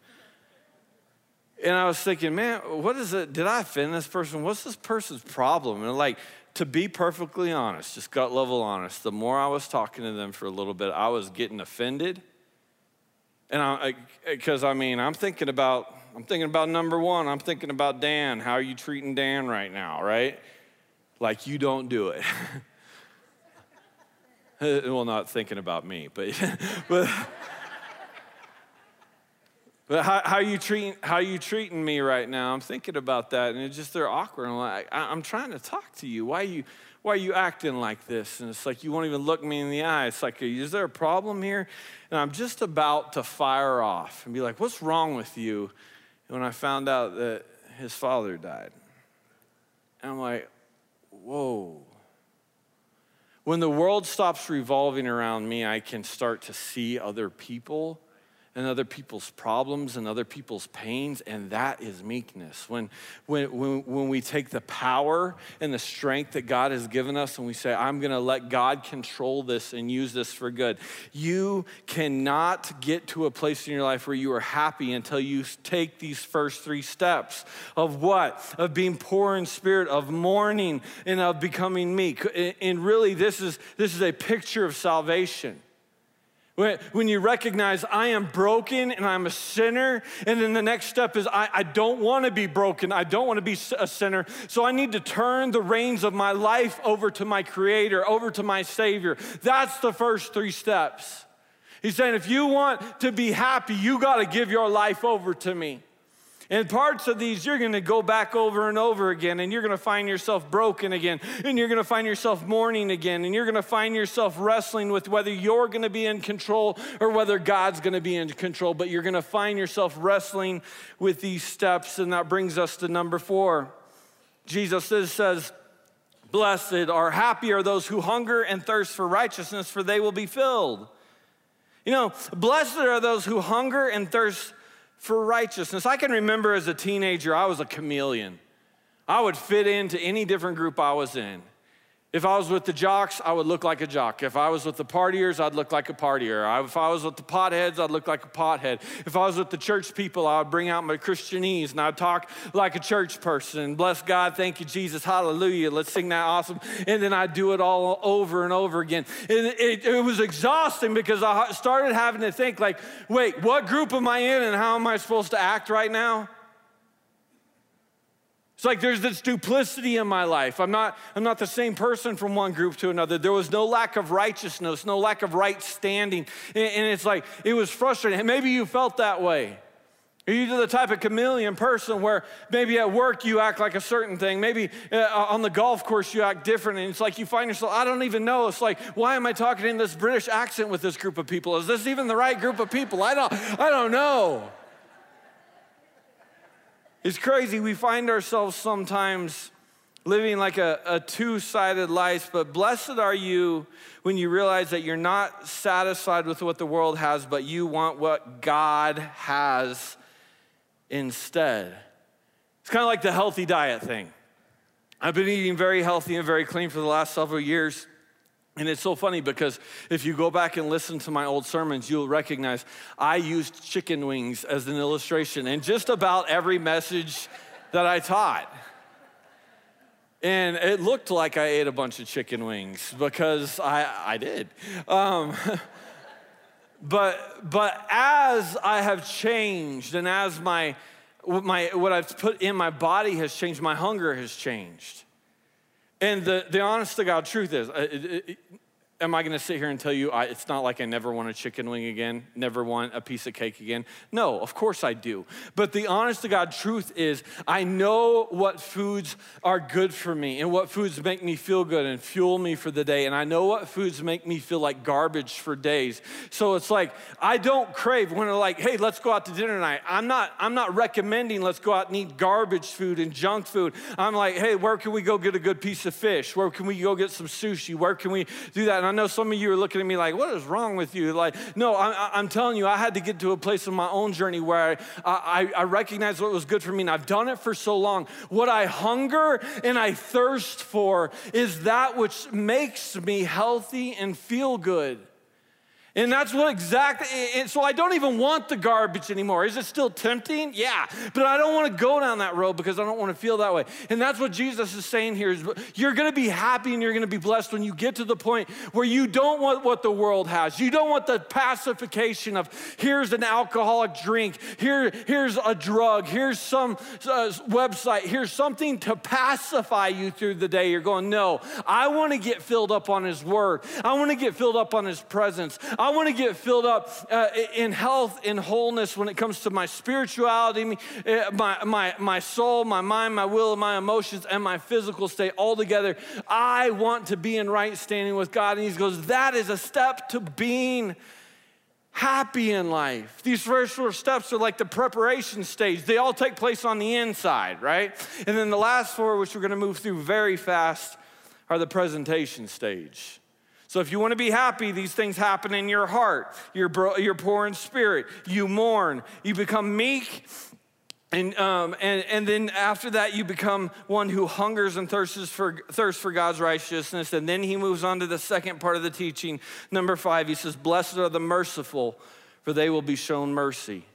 And I was thinking, man, what is it? Did I offend this person? What's this person's problem? And like, to be perfectly honest, just gut level honest, the more I was talking to them for a little bit, I was getting offended. And I, because I mean, I'm thinking about, I'm thinking about number one. I'm thinking about Dan. How are you treating Dan right now, right? Like you don't do it. well, not thinking about me, but, but. But how, how you treating how you treating me right now? I'm thinking about that, and it's just they're awkward. I'm like, I, am trying to talk to you. Why are you why are you acting like this? And it's like you won't even look me in the eye. It's like, is there a problem here? And I'm just about to fire off and be like, what's wrong with you? And when I found out that his father died, and I'm like, whoa. When the world stops revolving around me, I can start to see other people and other people's problems and other people's pains, and that is meekness. When, when, when, when we take the power and the strength that God has given us and we say, I'm gonna let God control this and use this for good. You cannot get to a place in your life where you are happy until you take these first three steps of what? Of being poor in spirit, of mourning, and of becoming meek. And really, this is, this is a picture of salvation. When, you recognize I am broken and I'm a sinner, and then the next step is I, I don't want to be broken, I don't want to be a sinner, so I need to turn the reins of my life over to my Creator, over to my Savior. That's the first three steps. He's saying, if you want to be happy, you got to give your life over to me. And parts of these, you're gonna go back over and over again, and you're gonna find yourself broken again, and you're gonna find yourself mourning again, and you're gonna find yourself wrestling with whether you're gonna be in control or whether God's gonna be in control. But you're gonna find yourself wrestling with these steps, and that brings us to number four. Jesus says, Blessed or happy are those who hunger and thirst for righteousness, for they will be filled. You know, blessed are those who hunger and thirst for righteousness. I can remember as a teenager, I was a chameleon. I would fit into any different group I was in. If I was with the jocks, I would look like a jock. If I was with the partiers, I'd look like a partier. If I was with the potheads, I'd look like a pothead. If I was with the church people, I would bring out my Christianese and I'd talk like a church person. Bless God, thank you, Jesus, hallelujah. Let's sing that awesome. And then I'd do it all over and over again. And it, it was exhausting because I started having to think, like, wait, what group am I in and how am I supposed to act right now? It's like there's this duplicity in my life. I'm not, I'm not the same person from one group to another. There was no lack of righteousness, no lack of right standing. And, and it's like, it was frustrating. And maybe you felt that way. Are you the type of chameleon person where maybe at work you act like a certain thing? Maybe uh, on the golf course you act different. And it's like you find yourself, I don't even know. It's like, why am I talking in this British accent with this group of people? Is this even the right group of people? I don't, I don't know. It's crazy. We find ourselves sometimes living like a, a two sided life, but blessed are you when you realize that you're not satisfied with what the world has, but you want what God has instead. It's kind of like the healthy diet thing. I've been eating very healthy and very clean for the last several years. And it's so funny because if you go back and listen to my old sermons, you'll recognize I used chicken wings as an illustration in just about every message that I taught. And it looked like I ate a bunch of chicken wings because I, I did. Um, but, but as I have changed and as my, my, what I've put in my body has changed, my hunger has changed. And the, the honest to God truth is, uh, it- it- am I going to sit here and tell you I, it's not like I never want a chicken wing again, never want a piece of cake again? No, of course I do. But the honest to God truth is, I know what foods are good for me and what foods make me feel good and fuel me for the day. And I know what foods make me feel like garbage for days. So it's like, I don't crave when they're like, hey, let's go out to dinner tonight. I'm not, I'm not recommending let's go out and eat garbage food and junk food. I'm like, hey, where can we go get a good piece of fish? Where can we go get some sushi? Where can we do that? I know some of you are looking at me like, what is wrong with you? Like, no, I, I'm telling you, I had to get to a place in my own journey where I, I, I recognized what was good for me, and I've done it for so long. What I hunger and I thirst for is that which makes me healthy and feel good. And that's what exactly, and so I don't even want the garbage anymore. Is it still tempting? Yeah. But I don't want to go down that road because I don't want to feel that way. And that's what Jesus is saying here is you're going to be happy and you're going to be blessed when you get to the point where you don't want what the world has. You don't want the pacification of here's an alcoholic drink, here, here's a drug, here's some uh, website, here's something to pacify you through the day. You're going, no, I want to get filled up on His Word. I want to get filled up on His presence. Want to get filled up uh, in health, in wholeness when it comes to my spirituality, uh, my, my, my soul, my mind, my will, my emotions, and my physical state all together. I want to be in right standing with God. And He goes, that is a step to being happy in life. These first four steps are like the preparation stage. They all take place on the inside, right? And then the last four, which we're going to move through very fast, are the presentation stage. So if you want to be happy, these things happen in your heart. You're, bro- you're poor in spirit. You mourn. You become meek. And, um, and, and then after that, you become one who hungers and thirsts for, thirsts for God's righteousness. And then he moves on to the second part of the teaching. Number five, he says, Blessed are the merciful, for they will be shown mercy.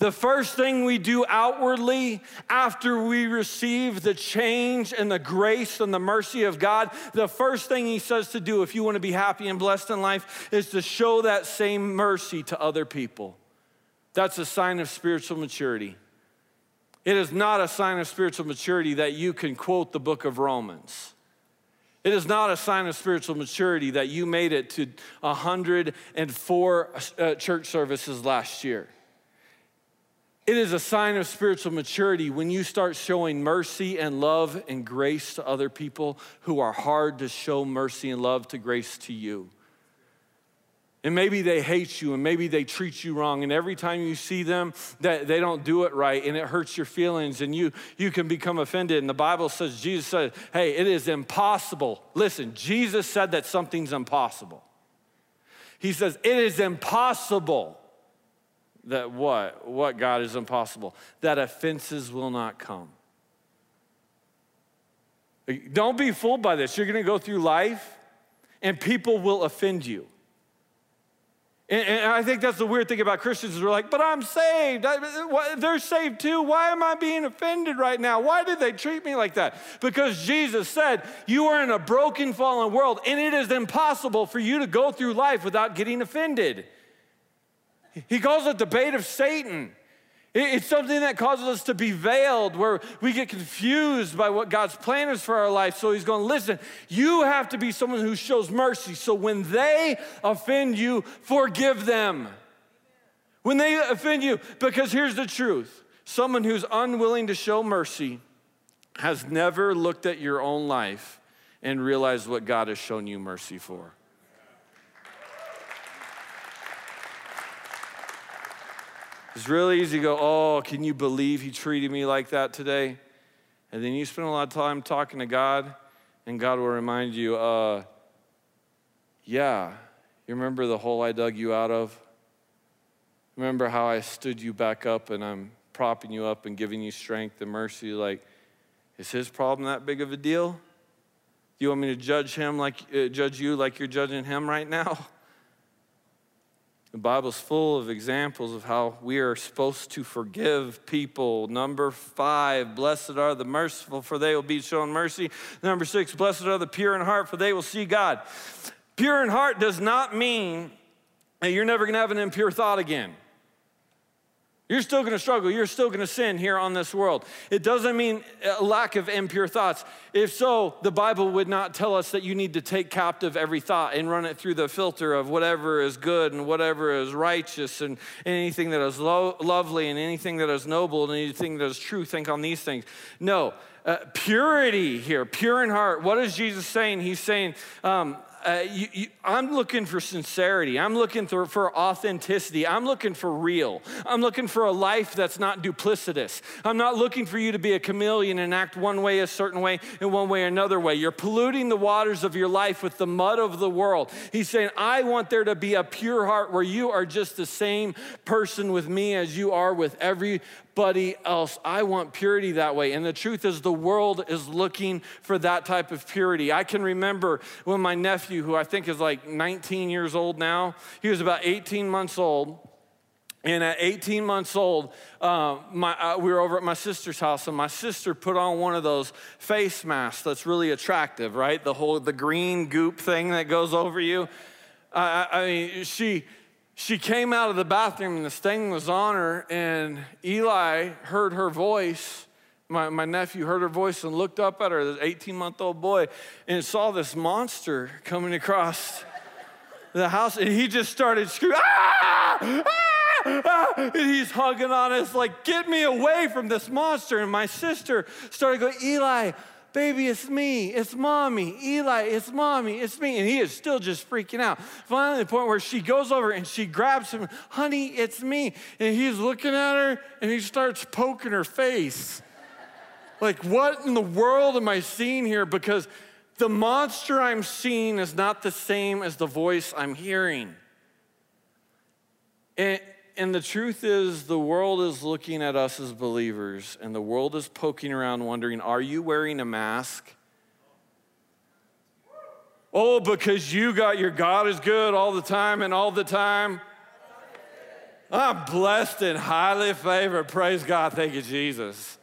The first thing we do outwardly after we receive the change and the grace and the mercy of God, the first thing He says to do if you want to be happy and blessed in life is to show that same mercy to other people. That's a sign of spiritual maturity. It is not a sign of spiritual maturity that you can quote the book of Romans. It is not a sign of spiritual maturity that you made it to 104 uh, church services last year. It is a sign of spiritual maturity when you start showing mercy and love and grace to other people who are hard to show mercy and love to grace to you. And maybe they hate you and maybe they treat you wrong. And every time you see them, that they don't do it right and it hurts your feelings and you, you can become offended. And the Bible says, Jesus said, hey, it is impossible. Listen, Jesus said that something's impossible. He says, it is impossible that what? What, God, is impossible? That offenses will not come. Don't be fooled by this. You're gonna go through life and people will offend you. And, and I think that's the weird thing about Christians is we're like, but I'm saved. I, they're saved too. Why am I being offended right now? Why did they treat me like that? Because Jesus said, you are in a broken, fallen world, and it is impossible for you to go through life without getting offended. He calls it the bait of Satan. It's something that causes us to be veiled, where we get confused by what God's plan is for our life. So he's going, listen, you have to be someone who shows mercy. So when they offend you, forgive them. When they offend you, because here's the truth someone who's unwilling to show mercy has never looked at your own life and realized what God has shown you mercy for. It's really easy to go, oh, can you believe he treated me like that today? And then you spend a lot of time talking to God, and God will remind you, uh, yeah, you remember the hole I dug you out of? Remember how I stood you back up and I'm propping you up and giving you strength and mercy? Like, is his problem that big of a deal? Do you want me to judge him like uh, judge you like you're judging him right now? The Bible's full of examples of how we are supposed to forgive people. Number five, blessed are the merciful, for they will be shown mercy. Number six, blessed are the pure in heart, for they will see God. Pure in heart does not mean that you're never gonna have an impure thought again. You're still gonna struggle. You're still gonna sin here on this world. It doesn't mean a lack of impure thoughts. If so, the Bible would not tell us that you need to take captive every thought and run it through the filter of whatever is good and whatever is righteous and anything that is lo- lovely and anything that is noble and anything that is true. Think on these things. No, uh, purity here, pure in heart. What is Jesus saying? He's saying, um, uh, you, you, I'm looking for sincerity. I'm looking for, for authenticity. I'm looking for real. I'm looking for a life that's not duplicitous. I'm not looking for you to be a chameleon and act one way a certain way and one way another way. You're polluting the waters of your life with the mud of the world. He's saying, I want there to be a pure heart where you are just the same person with me as you are with else. I want purity that way. And the truth is, the world is looking for that type of purity. I can remember when my nephew, who I think is like 19 years old now, he was about 18 months old. And at 18 months old, uh, my, uh, we were over at my sister's house, and my sister put on one of those face masks that's really attractive, right? The whole the green goop thing that goes over you. I I mean, she she came out of the bathroom, and the stain was on her, and Eli heard her voice. My, my nephew heard her voice and looked up at her, this 18 month old boy, and saw this monster coming across the house, and he just started screaming, ah! ah! ah!" And he's hugging on us, like, get me away from this monster. And my sister started going, Eli, baby, it's me, it's mommy. Eli, it's mommy, it's me. And he is still just freaking out. Finally, the point where she goes over and she grabs him, honey, it's me. And he's looking at her and he starts poking her face. Like, what in the world am I seeing here? Because the monster I'm seeing is not the same as the voice I'm hearing. And, and the truth is, the world is looking at us as believers, and the world is poking around wondering, are you wearing a mask? Oh, because you got your God is good all the time and all the time. I'm blessed and highly favored. Praise God. Thank you, Jesus.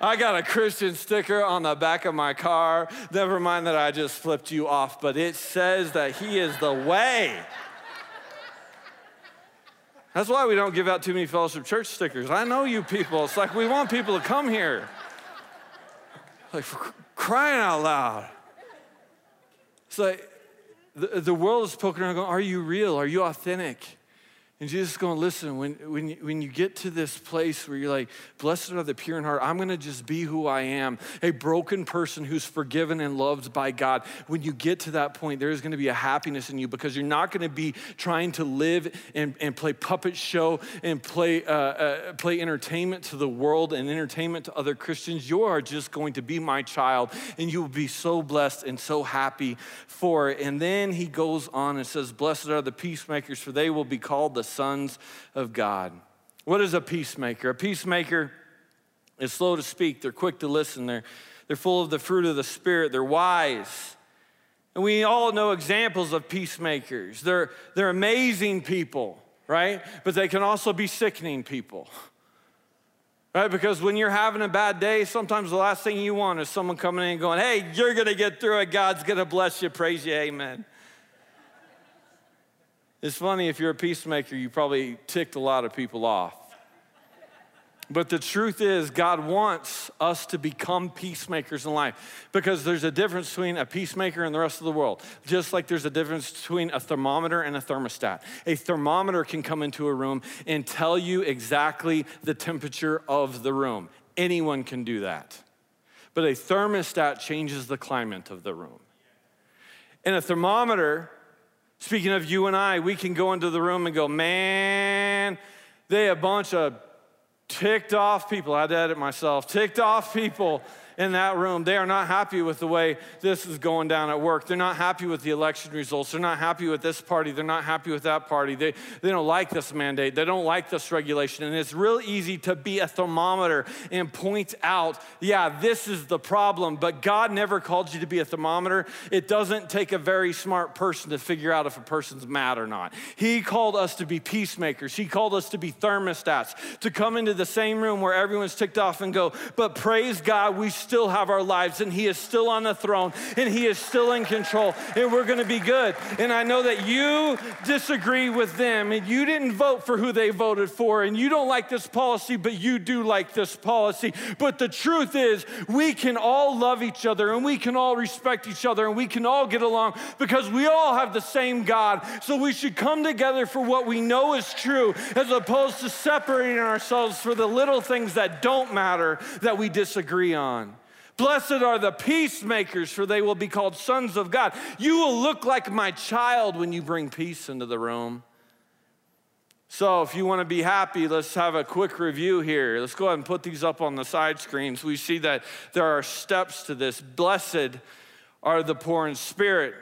I got a Christian sticker on the back of my car. Never mind that I just flipped you off, but it says that He is the way. That's why we don't give out too many fellowship church stickers. I know you people. It's like we want people to come here. Like crying out loud. It's like the, the world is poking around going, Are you real? Are you authentic? And Jesus is going, listen, when, when, you, when you get to this place where you're like, blessed are the pure in heart, I'm going to just be who I am, a broken person who's forgiven and loved by God. When you get to that point, there is going to be a happiness in you because you're not going to be trying to live and, and play puppet show and play, uh, uh, play entertainment to the world and entertainment to other Christians. You are just going to be my child and you will be so blessed and so happy for it. And then he goes on and says, Blessed are the peacemakers, for they will be called the sons of God. What is a peacemaker? A peacemaker is slow to speak, they're quick to listen, they're, they're full of the fruit of the Spirit, they're wise. And we all know examples of peacemakers. They're, they're amazing people, right? But they can also be sickening people. Right? Because when you're having a bad day, sometimes the last thing you want is someone coming in and going, Hey, you're going to get through it. God's going to bless you. Praise you. Amen. It's funny, if you're a peacemaker, you probably ticked a lot of people off. But the truth is, God wants us to become peacemakers in life because there's a difference between a peacemaker and the rest of the world. Just like there's a difference between a thermometer and a thermostat. A thermometer can come into a room and tell you exactly the temperature of the room. Anyone can do that. But a thermostat changes the climate of the room. And a thermometer, speaking of you and I, we can go into the room and go, man, they a bunch of ticked off people. I to edit myself. Ticked off people in that room. They are not happy with the way this is going down at work. They're not happy with the election results. They're not happy with this party. They're not happy with that party. They, they don't like this mandate. They don't like this regulation. And it's real easy to be a thermometer and point out, yeah, this is the problem. But God never called you to be a thermometer. It doesn't take a very smart person to figure out if a person's mad or not. He called us to be peacemakers. He called us to be thermostats, to come into the same room where everyone's ticked off and go, but praise God, we still have our lives and He is still on the throne and He is still in control and we're gonna be good. And I know that you disagree with them and you didn't vote for who they voted for and you don't like this policy, but you do like this policy. But the truth is, we can all love each other and we can all respect each other and we can all get along because we all have the same God. So we should come together for what we know is true as opposed to separating ourselves for the little things that don't matter that we disagree on. Blessed are the peacemakers, for they will be called sons of God. You will look like my child when you bring peace into the room. So, if you want to be happy, let's have a quick review here. Let's go ahead and put these up on the side screens. We see that there are steps to this. Blessed are the poor in spirit,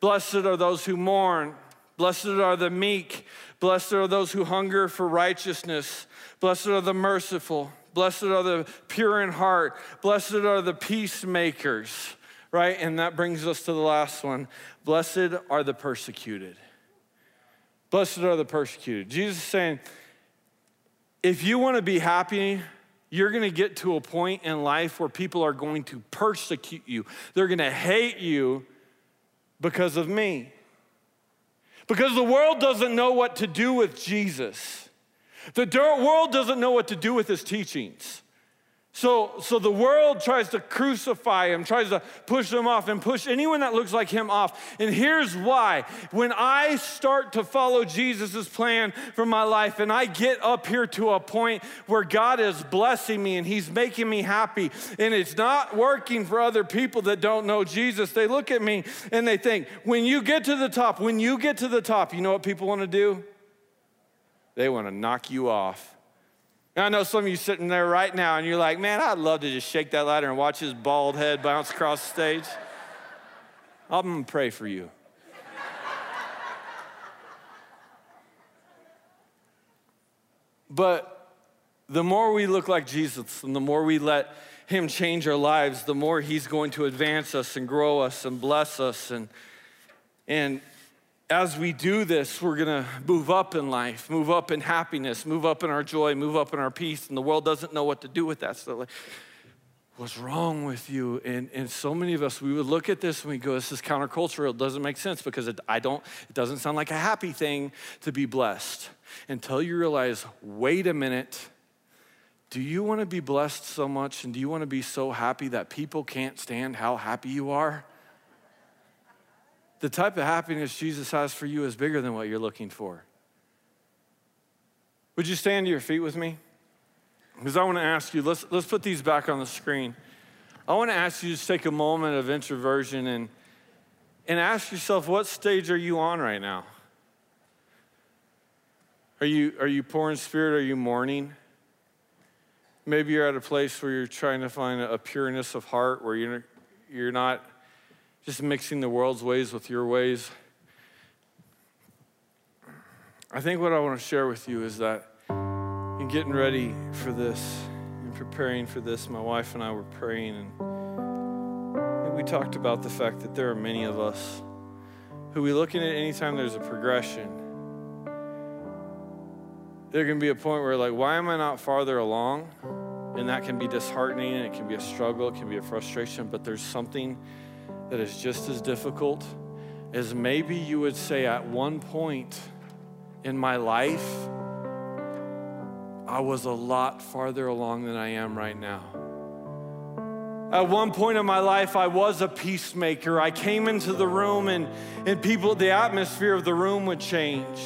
blessed are those who mourn, blessed are the meek, blessed are those who hunger for righteousness, blessed are the merciful, blessed are the pure in heart, blessed are the peacemakers, right? And that brings us to the last one blessed are the persecuted. Blessed are the persecuted. Jesus is saying, if you want to be happy, you're going to get to a point in life where people are going to persecute you. They're going to hate you because of me. Because the world doesn't know what to do with Jesus. The world doesn't know what to do with his teachings. So, so the world tries to crucify him, tries to push him off and push anyone that looks like him off. And here's why. When I start to follow Jesus' plan for my life and I get up here to a point where God is blessing me and he's making me happy and it's not working for other people that don't know Jesus, they look at me and they think, when you get to the top, when you get to the top, you know what people want to do? They want to knock you off. And I know some of you sitting there right now and you're like, man, I'd love to just shake that ladder and watch his bald head bounce across the stage. I'm gonna pray for you. But the more we look like Jesus and the more we let him change our lives, the more he's going to advance us and grow us and bless us. And, and as we do this, we're gonna move up in life, move up in happiness, move up in our joy, move up in our peace. And the world doesn't know what to do with that. So, like, what's wrong with you? And, and so many of us, we would look at this and we go, this is countercultural. It doesn't make sense because it, I don't, it doesn't sound like a happy thing to be blessed until you realize, wait a minute. Do you want to be blessed so much and do you want to be so happy that people can't stand how happy you are? The type of happiness Jesus has for you is bigger than what you're looking for. Would you stand to your feet with me? Because I want to ask you, let's, let's put these back on the screen. I want to ask you to take a moment of introversion and, and ask yourself, what stage are you on right now? Are you, are you poor in spirit? Are you mourning? Maybe you're at a place where you're trying to find a pureness of heart, where you're, you're not just mixing the world's ways with your ways. I think what I want to share with you is that in getting ready for this, in preparing for this, my wife and I were praying, and we talked about the fact that there are many of us who we look at anytime there's a progression. There can be a point where, like, why am I not farther along? And that can be disheartening, and it can be a struggle, it can be a frustration, but there's something that is just as difficult as maybe you would say at one point in my life, I was a lot farther along than I am right now. At one point in my life, I was a peacemaker. I came into the room and, and people, the atmosphere of the room would change.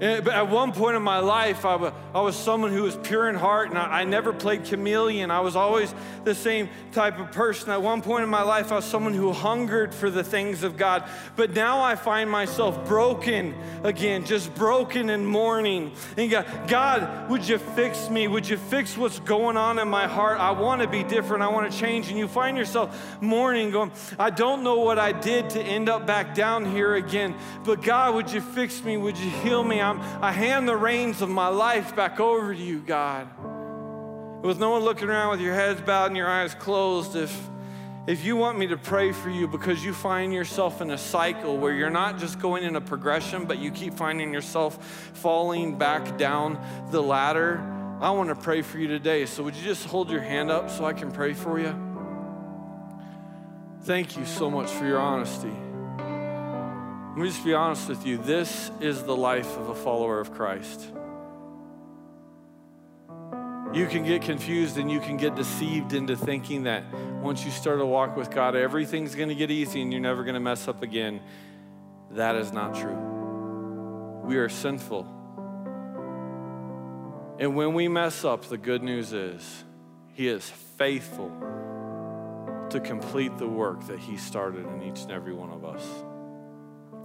And- But at one point in my life, I was someone who was pure in heart and I, I never played chameleon. I was always the same type of person. At one point in my life, I was someone who hungered for the things of God. But now I find myself broken again, just broken and mourning. And God, God, would you fix me? Would you fix what's going on in my heart? I want to be different. I want to change. And you find yourself mourning, going, I don't know what I did to end up back down here again. But God, would you fix me? Would you heal me? I'm, I hand the reins of my life back over to you, God. With no one looking around with your heads bowed and your eyes closed, if if you want me to pray for you because you find yourself in a cycle where you're not just going in a progression, but you keep finding yourself falling back down the ladder, I want to pray for you today. So, would you just hold your hand up so I can pray for you? Thank you so much for your honesty. Let me just be honest with you. This is the life of a follower of Christ. You can get confused and you can get deceived into thinking that once you start a walk with God, everything's going to get easy and you're never going to mess up again. That is not true. We are sinful. And when we mess up, the good news is He is faithful to complete the work that He started in each and every one of us.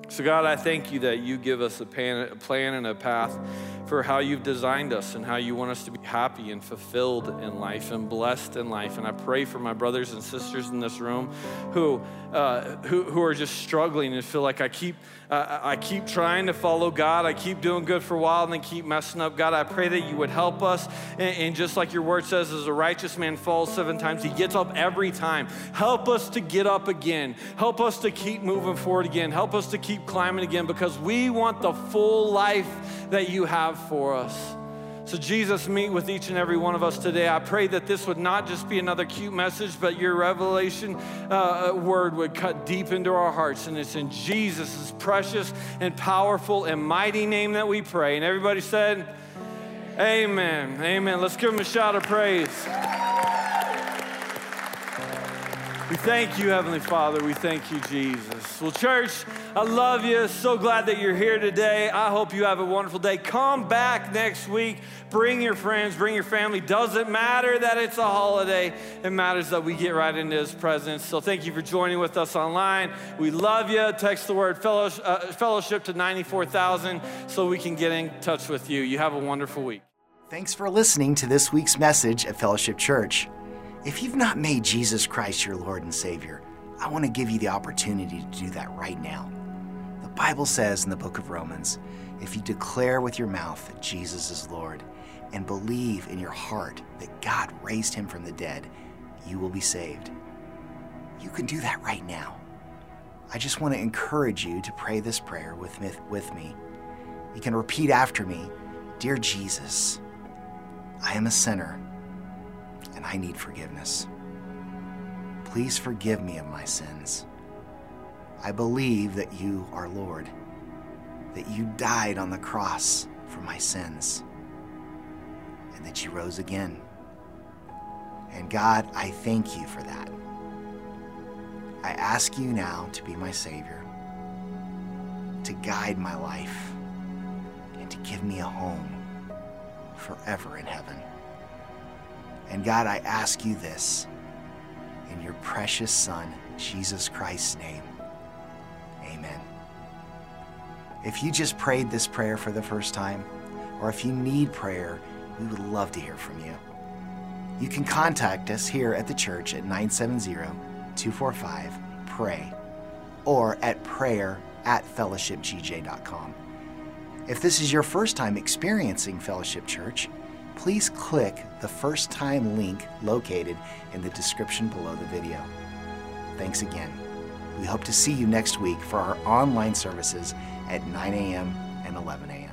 So, God, I thank you that you give us a plan, and a path for how you've designed us and how you want us to be happy and fulfilled in life and blessed in life. And I pray for my brothers and sisters in this room who, uh, who, who are just struggling and feel like I keep, uh, I keep trying to follow God. I keep doing good for a while and then keep messing up. God, I pray that you would help us. And, and just like your word says, as a righteous man falls seven times, he gets up every time. Help us to get up again. Help us to keep moving forward again. Help us to keep climbing again because we want the full life that you have for us. So, Jesus, meet with each and every one of us today. I pray that this would not just be another cute message, but your revelation uh, word would cut deep into our hearts. And it's in Jesus' precious and powerful and mighty name that we pray. And everybody said, Amen. Amen. Let's give him a shout of praise. We thank you, Heavenly Father. We thank you, Jesus. Well, church, I love you. So glad that you're here today. I hope you have a wonderful day. Come back next week. Bring your friends, bring your family. Doesn't matter that it's a holiday, it matters that we get right into His presence. So thank you for joining with us online. We love you. Text the word fellowship, uh, fellowship to 94,000 so we can get in touch with you. You have a wonderful week. Thanks for listening to this week's message at Fellowship Church. If you've not made Jesus Christ your Lord and Savior, I want to give you the opportunity to do that right now. The Bible says in the book of Romans if you declare with your mouth that Jesus is Lord and believe in your heart that God raised him from the dead, you will be saved. You can do that right now. I just want to encourage you to pray this prayer with me. With me. You can repeat after me Dear Jesus, I am a sinner I need forgiveness. Please forgive me of my sins. I believe that you are Lord, that you died on the cross for my sins, and that you rose again. And God, I thank you for that. I ask you now to be my Savior, to guide my life, and to give me a home forever in heaven. And God, I ask you this in your precious Son, Jesus Christ's name. Amen. If you just prayed this prayer for the first time, or if you need prayer, we would love to hear from you. You can contact us here at the church at 970 245 PRAY or at prayer at fellowshipgj.com. If this is your first time experiencing Fellowship Church, please click the first time link located in the description below the video. Thanks again. We hope to see you next week for our online services at 9 a.m. and 11 a.m.